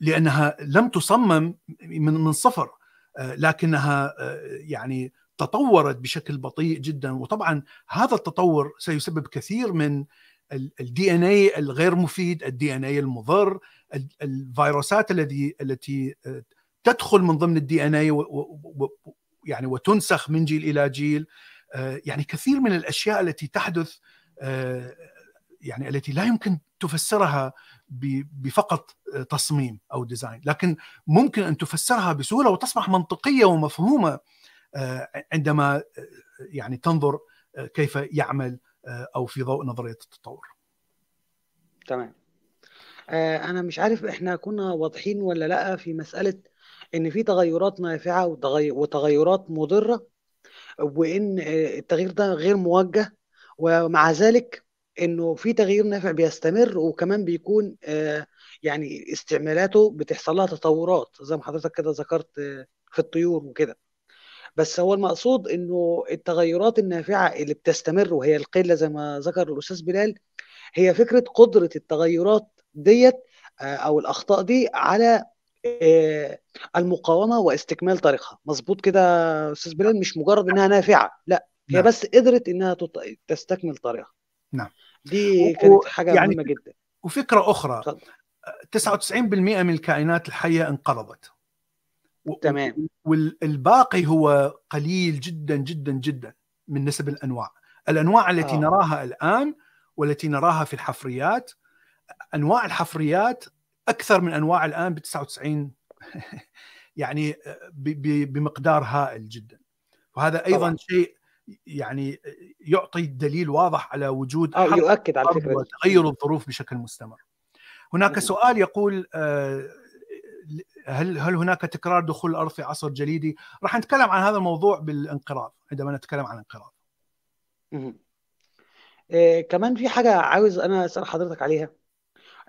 لأنها لم تصمم من من صفر آه، لكنها آه، يعني تطورت بشكل بطيء جدا. وطبعا هذا التطور سيسبب كثير من ال DNA الغير مفيد ال DNA المضر الفيروسات الذي التي آه، تدخل من ضمن ال DNA يعني وتنسخ من جيل إلى جيل. يعني كثير من الأشياء التي تحدث يعني التي لا يمكن تفسرها بفقط تصميم أو design لكن ممكن أن تفسرها بسهولة وتصبح منطقية ومفهومة آه، عندما آه، يعني تنظر آه، كيف يعمل أو في ضوء نظرية التطور. تمام. آه أنا مش عارف إحنا كنا واضحين ولا لأ في مسألة إن في تغيرات نافعة وتغيرات مضرة وإن التغيير ده غير موجه ومع ذلك إنه في تغيير نافع بيستمر وكمان بيكون يعني استعمالاته بتحصل لها تطورات زي ما حضرتك كده ذكرت في الطيور وكده. بس هو المقصود إنه التغيرات النافعة اللي بتستمر وهي القلة زي ما ذكر الأستاذ بلال هي فكرة قدرة التغيرات ديت أو الأخطاء دي على المقاومة واستكمال طريقها. مظبوط كده أستاذ بلال؟ مش مجرد إنها نافعة لا هي نعم. بس قدرت إنها تستكمل طريقها. نعم. دي كانت حاجة يعني مهمة جدا. وفكرة أخرى صد. 99% من الكائنات الحية انقرضت. تمام. والباقي هو قليل جدا جدا جدا من نسب الأنواع. الأنواع التي آه. نراها الآن والتي نراها في الحفريات أنواع الحفريات أكثر من أنواع الآن ب 99 يعني بمقدار هائل جدا وهذا أيضا طبعا. شيء يعني يعطي دليل واضح على وجود أو يؤكد على الفكرة وتغير الظروف بشكل مستمر. هناك سؤال يقول هل هل هناك تكرار دخول الأرض في عصر جليدي؟ راح نتكلم عن هذا الموضوع بالانقراض عندما نتكلم عن الانقراض. إيه كمان في حاجة عاوز أنا أسأل حضرتك عليها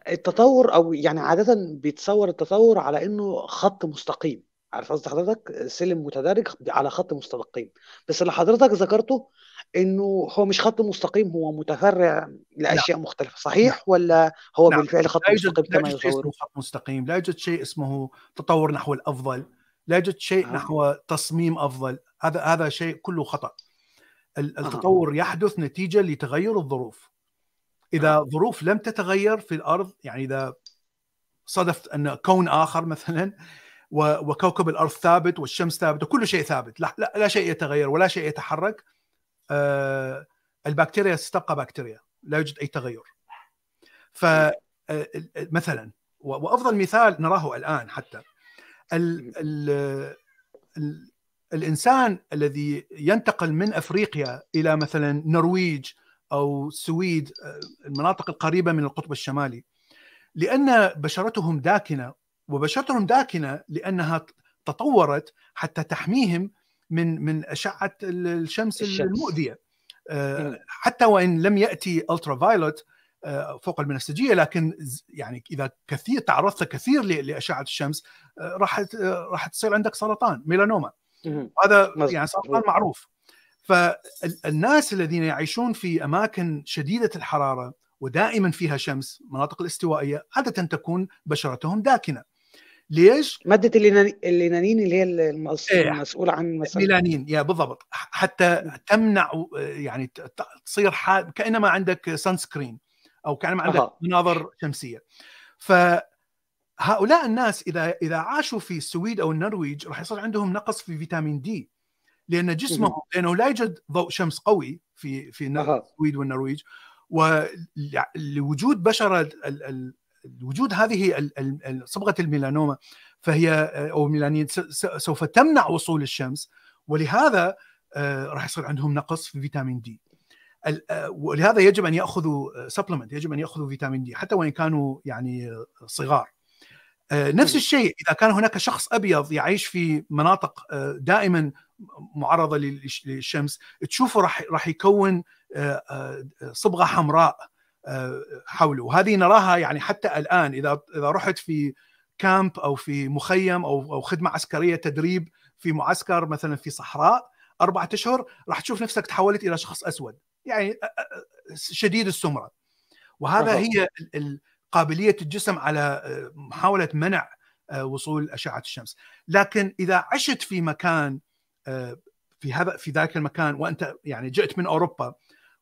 التطور أو يعني عادة بيتصور التطور على إنه خط مستقيم عارف قصد حضرتك سلم متدرج على خط مستقيم بس اللي حضرتك ذكرته إنه هو مش خط مستقيم هو متفرع لأشياء لا. مختلفة صحيح لا. ولا هو لا. بالفعل خط لا مستقيم كما يصور خط مستقيم لا يوجد شيء اسمه تطور نحو الأفضل لا يوجد شيء آه. نحو تصميم أفضل هذا هذا شيء كله خطأ التطور آه. يحدث نتيجة لتغير الظروف إذا آه. ظروف لم تتغير في الأرض يعني إذا صدفت أن كون آخر مثلا وكوكب الأرض ثابت والشمس ثابتة وكل شيء ثابت لا, لا, لا شيء يتغير ولا شيء يتحرك آه البكتيريا ستبقى بكتيريا لا يوجد أي تغير. فمثلا وأفضل مثال نراه الآن حتى ال ال ال الإنسان الذي ينتقل من أفريقيا إلى مثلا نرويج أو السويد المناطق القريبة من القطب الشمالي. لأن بشرتهم داكنة وبشرتهم داكنة لأنها تطورت حتى تحميهم من من أشعة الشمس, الشمس. المؤذية. حتى وإن لم يأتي ultraviolet فوق البنفسجيه لكن يعني إذا كثير تعرضت كثير لأشعة الشمس راح راح تصير عندك سرطان ميلانوما. هذا يعني سرطان معروف. فالناس الذين يعيشون في أماكن شديدة الحرارة ودائما فيها شمس مناطق الاستوائية عاده تكون بشرتهم داكنة ليش؟ مادة الميلانين اللي هي المسؤولة عن مسألة. ميلانين يا بالضبط حتى تمنع يعني تصير حال كأنما عندك sunscreen أو كأنما عندك أه. نظارة شمسية فهؤلاء الناس اذا إذا عاشوا في السويد أو النرويج راح يصير عندهم نقص في فيتامين دي لأن جسمهم لأنه لا يوجد ضوء شمس قوي في في السويد والنرويج. ولوجود بشره وجود هذه صبغة الميلانوما فهي أو الميلانين سوف تمنع وصول الشمس. ولهذا راح يصير عندهم نقص في فيتامين دي. ولهذا يجب أن يأخذوا سبلمنت يجب أن يأخذوا فيتامين دي حتى وإن كانوا يعني صغار. نفس الشيء إذا كان هناك شخص أبيض يعيش في مناطق دائما معرضة للشمس تشوفه راح راح يكون صبغة حمراء حوله. وهذه نراها يعني حتى الآن إذا إذا رحت في كامب أو في مخيم أو أو خدمة عسكرية تدريب في معسكر مثلا في صحراء أربعة أشهر راح تشوف نفسك تحولت إلى شخص أسود. يعني شديد السمرة. وهذا هي قابلية الجسم على محاولة منع وصول أشعة الشمس. لكن إذا عشت في مكان في هذا في ذاك المكان وأنت يعني جئت من أوروبا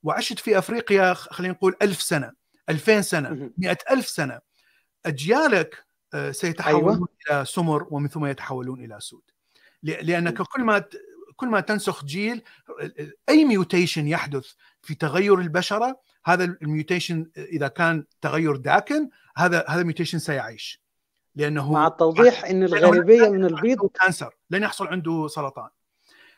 وعشت في أفريقيا خلينا نقول ألف سنة 2000 سنة مئة ألف سنة أجيالك سيتحولون أيوة. إلى سمر ومن ثم يتحولون إلى سود. لأنك كل ما كل ما تنسخ جيل أي mutation يحدث في تغير البشرة هذا ال mutation إذا كان تغير داكن هذا هذا ال mutation سيعيش. لأنه مع التوضيح إن الغالبيه من البيض cancer لن يحصل عنده سرطان.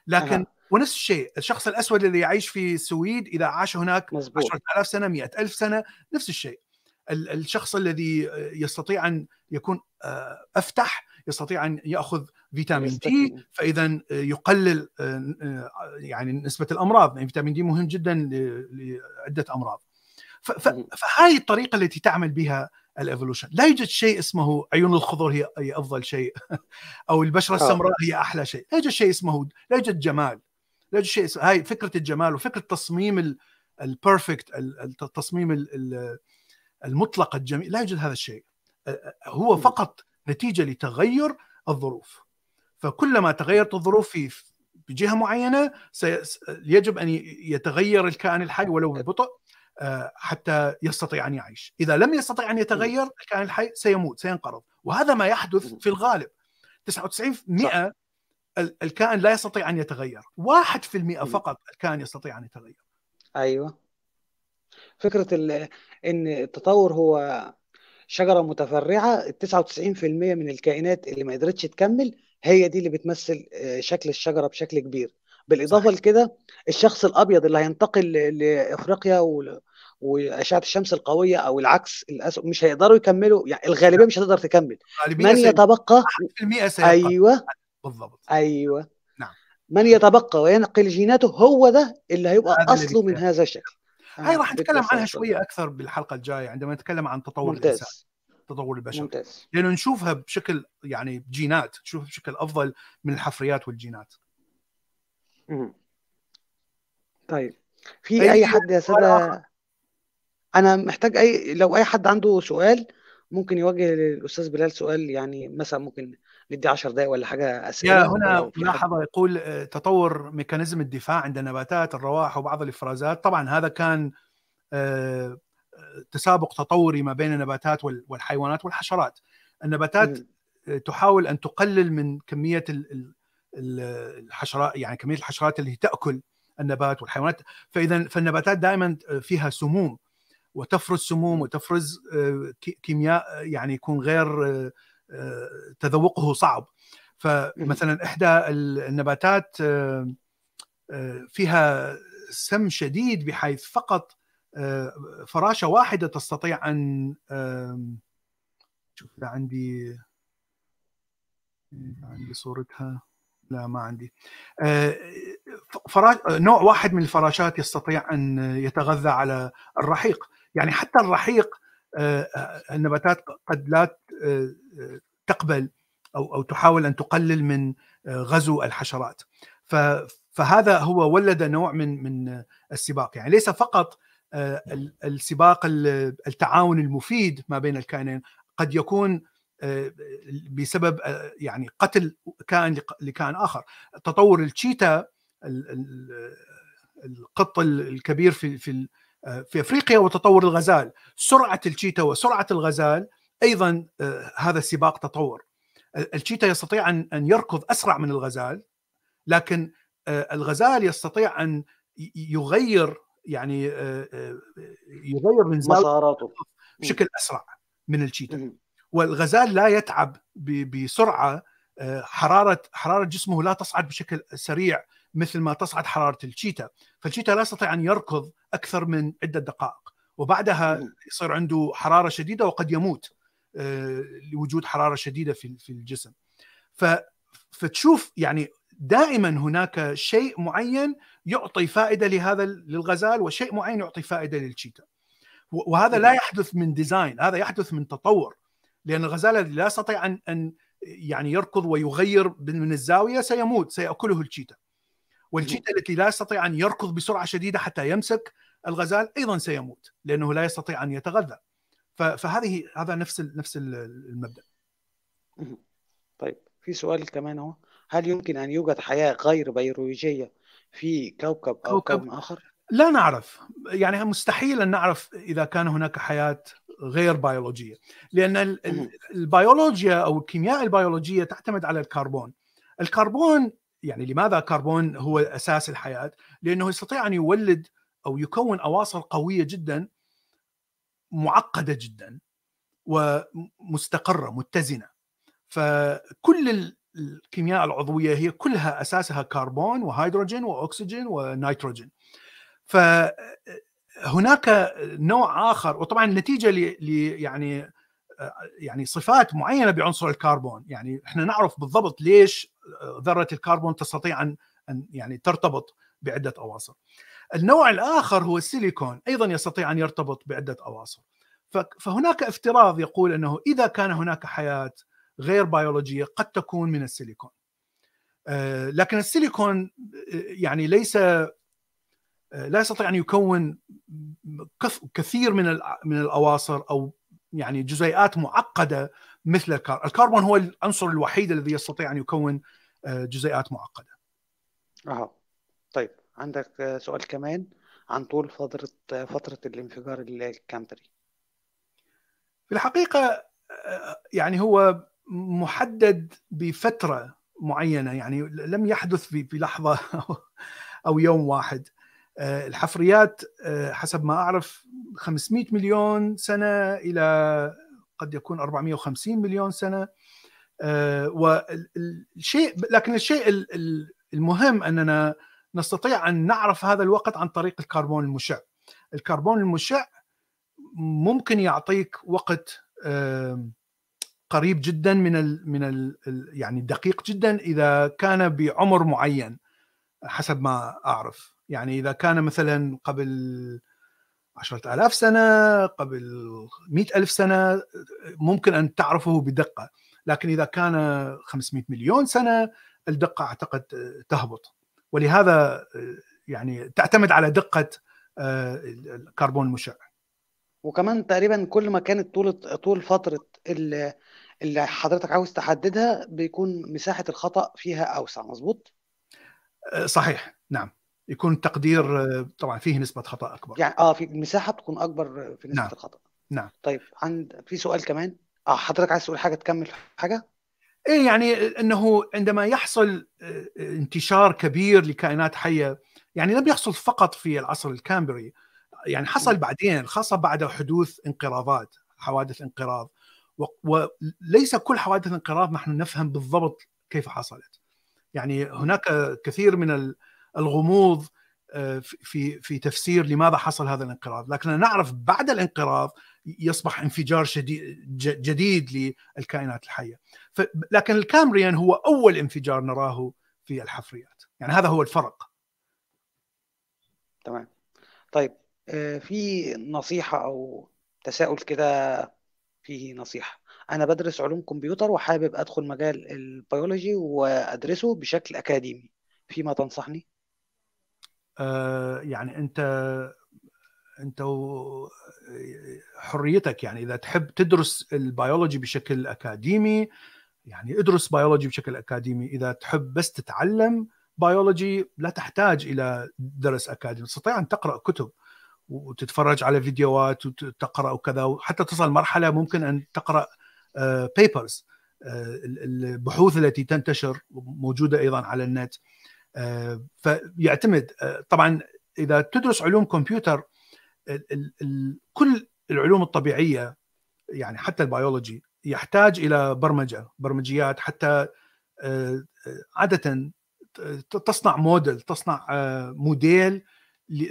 لكن أه. ونفس الشيء الشخص الأسود اللي يعيش في السويد إذا عاش هناك مظبوط 10000 سنة 100000 سنة نفس الشيء. ال- الشخص الذي يستطيع أن يكون آه، أفتح يستطيع أن يأخذ فيتامين دي. فإذا يقلل آه، آه، يعني نسبة الأمراض يعني فيتامين دي مهم جدا لعدة أمراض. فهاي الطريقة التي تعمل بها ال evolution لا يوجد شيء اسمه عيون الخضر هي أفضل شيء أو البشرة آه. السمراء هي أحلى شيء لا يوجد شيء اسمه لا يوجد جمال لا يوجد شيء اسمه هاي فكرة الجمال وفكرة تصميم البيرفكت التصميم ال- ال- المطلق الجميل لا يوجد هذا الشيء هو. فقط نتيجة لتغير الظروف. فكلما تغيرت الظروف في بجهه معينة يجب أن يتغير الكائن الحي ولو ببطء آه، حتى يستطيع أن يعيش، إذا لم يستطيع أن يتغير الكائن الحي سيموت سينقرض، وهذا ما يحدث في الغالب. 99% ال- الكائن لا يستطيع أن يتغير، 1% فقط الكائن يستطيع أن يتغير. أيوه. فكرة إن التطور هو شجرة متفرعة ال 99% من الكائنات اللي ما قدرتش تكمل هي دي اللي بتمثل آه، شكل الشجرة بشكل كبير. بالإضافة. لكده الشخص الأبيض اللي هينتقل لإفريقيا و- وأشعة الشمس القوية أو العكس الأسود مش هيقدروا يكملوا يعني الغالبية مش هتقدر تكمل. من يتبقى 1% سيبقى أيوه. بالضبط. أيوه. نعم. من يتبقى وينقل جيناته هو ده اللي هيبقى أصله من. هذا الشكل. هاي آه، راح نتكلم عنها. شوية أكثر بالحلقة الجاية عندما نتكلم عن تطور الإنسان ممتاز تطور البشر. ممتاز. لأنه نشوفها بشكل يعني جينات نشوفها بشكل أفضل من الحفريات والجينات. مم. طيب. في أي اي حد يا سادة؟ أنا محتاج أي لو أي حد عنده سؤال ممكن يوجه للأستاذ بلال سؤال يعني مثلا ممكن ندي 10 دقائق ولا حاجة أسئلة يا هنا ملاحظه يقول آه، تطور ميكانيزم الدفاع عند النباتات الروائح وبعض الإفرازات. طبعا هذا كان آه، آه، تسابق تطوري ما بين النباتات وال- والحيوانات والحشرات. النباتات. آه، تحاول أن تقلل من كمية ال- ال- ال- الحشرات يعني كمية الحشرات اللي تأكل النبات والحيوانات. فإذا فالنباتات دائما فيها سموم وتفرز سموم وتفرز كي- كيمياء يعني يكون غير تذوقه صعب. فمثلا إحدى ال- النباتات آه، آه، فيها سم شديد بحيث فقط آه، فراشة واحدة تستطيع أن شوف إذا عندي عندي صورتها لا ما عندي. فراش نوع واحد من الفراشات يستطيع أن يتغذى على الرحيق. يعني حتى الرحيق النباتات قد لا آه، آه، تقبل أو أو تحاول أن تقلل من آه، غزو الحشرات. فهذا هو ولد نوع من من السباق. يعني ليس فقط آه، ال- السباق ال- التعاون المفيد ما بين الكائنين قد يكون آه، بسبب آه، يعني قتل كائن لكائن آخر. تطور التشيتا ال- ال- القط الكبير في في آه، في أفريقيا وتطور الغزال. سرعة التشيتا وسرعة الغزال أيضا آه، هذا سباق تطور. التشيتا يستطيع أن يركض أسرع من الغزال لكن آه، الغزال يستطيع أن يغير يعني آه، آه، يغير من مساراته. بشكل أسرع من التشيتا. مم. والغزال لا يتعب بسرعة آه، حرارة حرارة جسمه لا تصعد بشكل سريع مثل ما تصعد حرارة ال cheetah، فال cheetah لا يستطيع أن يركض أكثر من عدة دقائق وبعدها. يصير عنده حرارة شديدة وقد يموت آه، لوجود حرارة شديدة في الجسم. فتشوف يعني دائما هناك شيء معين يعطي فائدة لهذا للغزال وشيء معين يعطي فائدة لل cheetah. و- وهذا لا يحدث من design، هذا يحدث من تطور. لأن الغزال الذي لا يستطيع ان أن يعني يركض ويغير من الزاوية سيموت سيأكله التشيتا والتشيتا التي لا يستطيع أن يركض بسرعة شديدة حتى يمسك الغزال أيضا سيموت لأنه لا يستطيع أن يتغذى فهذه هذا نفس نفس ال- المبدأ مم. طيب في سؤال كمان اهو هل يمكن أن يوجد حياة غير بيولوجية في كوكب أو كوكب. كون آخر؟ لا نعرف يعني مستحيل أن نعرف إذا كان هناك حياة غير بيولوجية لأن ال- ال- مهم. البيولوجيا أو الكيمياء البيولوجية تعتمد على الكربون الكربون يعني لماذا كربون هو أساس الحياة؟ لأنه يستطيع أن يولد أو يكون أواصر قوية جدا معقدة جدا ومستقرة متزنة. فكل ال- الكيمياء العضوية هي كلها أساسها كربون وهيدروجين وأكسجين ونيتروجين. فهناك نوع آخر وطبعا نتيجة ل يعني يعني صفات معينة بعنصر الكربون. يعني إحنا نعرف بالضبط ليش ذرة الكربون تستطيع ان يعني ترتبط بعدة أواصر. النوع الآخر هو السيليكون أيضا يستطيع أن يرتبط بعدة أواصر. فهناك افتراض يقول أنه إذا كان هناك حياة غير بيولوجية قد تكون من السيليكون. آه، لكن السيليكون آه، يعني ليس آه، لا يستطيع أن يكون كثير من من الأواصر أو يعني جزيئات معقدة مثل الكربون، الكربون هو العنصر الوحيد الذي يستطيع أن يكون جزيئات معقدة. أها طيب عندك سؤال كمان عن طول فترة فترة الانفجار الكامبري. في الحقيقة يعني هو محدد بفترة معينة يعني لم يحدث في لحظة أو يوم واحد آه، الحفريات آه، حسب ما أعرف 500 مليون سنة إلى قد يكون 450 مليون سنة آه، والشيء لكن الشيء المهم أننا نستطيع أن نعرف هذا الوقت عن طريق الكربون المشع. الكربون المشع ممكن يعطيك وقت قريب جدا من ال من ال يعني دقيق جدا إذا كان بعمر معين حسب ما أعرف. يعني إذا كان مثلا قبل عشرة آلاف سنة قبل مئة ألف سنة ممكن أن تعرفه بدقة. لكن إذا كان 500 مليون سنة الدقة أعتقد تهبط. ولهذا يعني تعتمد على دقة آه، الكربون المشع. وكمان تقريبا كل ما كانت طول طول فترة اللي حضرتك عاوز تحددها بيكون مساحة الخطأ فيها أوسع مظبوط؟ صحيح. نعم. يكون تقدير أه، طبعا فيه نسبة خطأ أكبر. يعني آه في المساحة بتكون أكبر في نسبة نعم. الخطأ. نعم. طيب عند في سؤال كمان؟ آه حضرتك عايز تقول حاجة؟ تكمل حاجة؟ إيه يعني إنه عندما يحصل أه، انتشار كبير لكائنات حية يعني لم يحصل فقط في العصر الكامبري يعني حصل بعدين خاصة بعد حدوث انقراضات حوادث انقراض وليس كل حوادث الانقراض نحن نفهم بالضبط كيف حصلت. يعني هناك كثير من الغموض آه، في في تفسير لماذا حصل هذا الانقراض. لكننا نعرف بعد الانقراض يصبح انفجار شديد جديد للكائنات الحية. لكن الكامريان هو أول انفجار نراه في الحفريات. يعني هذا هو الفرق. تمام. طيب آه، في نصيحة أو تساؤل كده فيه نصيحة. أنا بدرس علوم كمبيوتر وحابب أدخل مجال البيولوجي وأدرسه بشكل أكاديمي. فيما تنصحني؟ آه يعني أنت أنت حريتك يعني إذا تحب تدرس البيولوجي بشكل أكاديمي يعني ادرس بيولوجي بشكل أكاديمي. إذا تحب بس تتعلم بيولوجي لا تحتاج إلى درس أكاديمي. تستطيع أن تقرأ كتب وتتفرج على فيديوهات وتقرأ وكذا وحتى تصل مرحلة ممكن أن تقرأ papers آه، آه، البحوث التي تنتشر موجودة أيضا على النت. آه، فيعتمد طبعا إذا تدرس علوم كمبيوتر كل العلوم الطبيعية يعني حتى البيولوجي يحتاج إلى برمجة برمجيات حتى عادة تصنع موديل تصنع موديل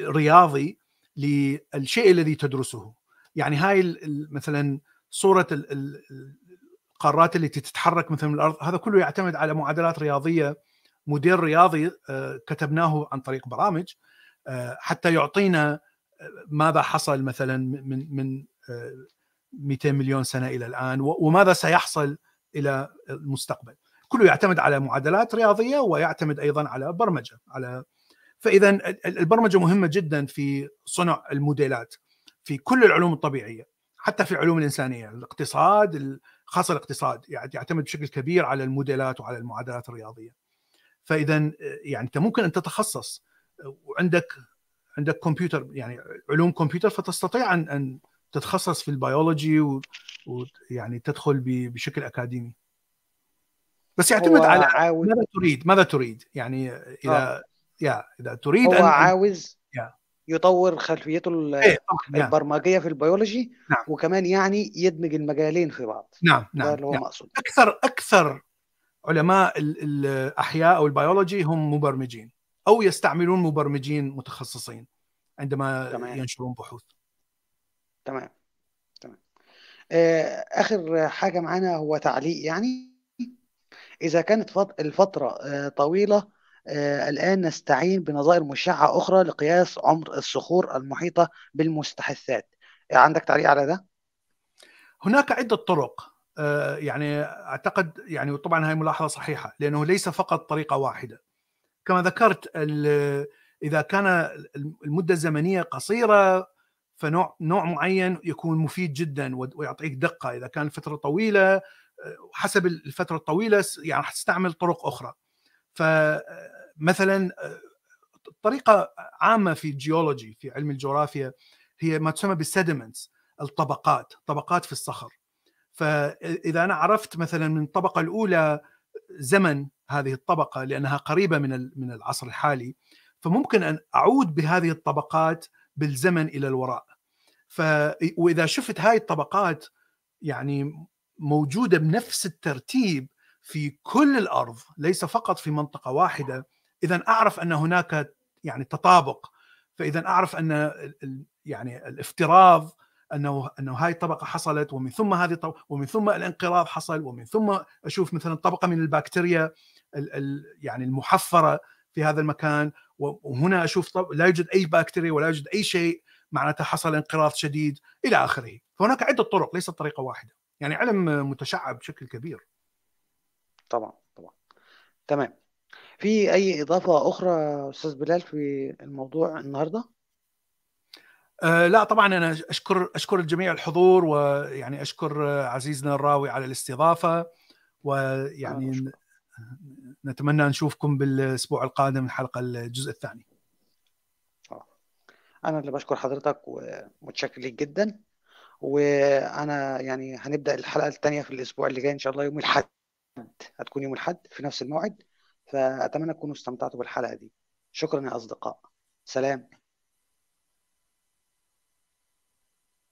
رياضي للشيء الذي تدرسه. يعني هاي مثلا صورة القارات التي تتحرك مثل الأرض هذا كله يعتمد على معادلات رياضية. موديل رياضي آه، كتبناه عن طريق برامج آه، حتى يعطينا آه، ماذا حصل مثلا من من 200 مليون سنة إلى الآن؟ وماذا سيحصل إلى المستقبل؟ كله يعتمد على معادلات رياضية ويعتمد أيضا على برمجة على فاذا البرمجة مهمة جدا في صنع الموديلات في كل العلوم الطبيعية حتى في العلوم الإنسانية. الاقتصاد خاصة الاقتصاد يعني يعتمد بشكل كبير على الموديلات وعلى المعادلات الرياضية. فاذا يعني أنت ممكن أن تتخصص وعندك عندك كمبيوتر يعني علوم كمبيوتر فتستطيع أن أن تتخصص في البيولوجي ويعني تدخل بشكل أكاديمي بس يعتمد على ماذا تريد ماذا تريد يعني إذا آه. يا إذا تريد هو أن عاوز يا. يطور خلفيته إيه البرمجية في البيولوجي نعم. وكمان يعني يدمج المجالين في بعض نعم نعم ده اللي هو نعم. مقصود أكثر أكثر علماء الأحياء أو البيولوجي هم مبرمجين أو يستعملون مبرمجين متخصصين عندما تمام. ينشرون بحوث. تمام. تمام. آه، آخر حاجة معانا هو تعليق يعني. إذا كانت الفترة آه، طويلة آه، الآن نستعين بنظائر مشعة أخرى لقياس عمر الصخور المحيطة بالمستحثات. عندك تعليق على ده؟ هناك عدة طرق يعني أعتقد يعني طبعا هاي ملاحظة صحيحة لأنه ليس فقط طريقة واحدة. كما ذكرت إذا كان المدة الزمنية قصيرة فنوع نوع معين يكون مفيد جدا ويعطيك دقة. إذا كان فترة طويلة آه، حسب الفترة الطويلة يعني حتستعمل طرق أخرى. فمثلا طريقة عامة في الجيولوجي في علم الجغرافيا هي ما تسمى بالسيدمنتس الطبقات طبقات في الصخر. فاذا أنا عرفت مثلا من الطبقة الأولى زمن هذه الطبقة لأنها قريبة من من العصر الحالي فممكن أن أعود بهذه الطبقات بالزمن إلى الوراء. ف وإذا شفت هاي الطبقات يعني موجودة بنفس الترتيب في كل الأرض ليس فقط في منطقة واحدة اذا أعرف أن هناك يعني تطابق. فاذا أعرف أن يعني الافتراض أنه أنه هاي الطبقه حصلت ومن ثم هذه الطبقة ومن ثم الانقراض حصل ومن ثم أشوف مثلا طبقة من البكتيريا يعني المحفرة في هذا المكان وهنا أشوف لا يوجد أي بكتيريا ولا يوجد أي شيء معناتها حصل انقراض شديد إلى آخره. فهناك عدة طرق ليست طريقة واحدة. يعني علم متشعب بشكل كبير. طبعا طبعا. تمام. في أي إضافة أخرى أستاذ بلال في الموضوع النهارده؟ أه لا طبعا أنا أشكر أشكر الجميع الحضور ويعني أشكر عزيزنا الراوي على الاستضافة ويعني نتمنى نشوفكم بالأسبوع القادم الحلقة الجزء الثاني. آه. أنا اللي بشكر حضرتك ومتشكر ليك جدا. وأنا يعني هنبدأ الحلقة الثانية في الأسبوع اللي جاي إن شاء الله يوم الأحد. هتكون يوم الأحد في نفس الموعد فأتمنى تكونوا استمتعتوا بالحلقة دي. شكرا يا أصدقاء. سلام.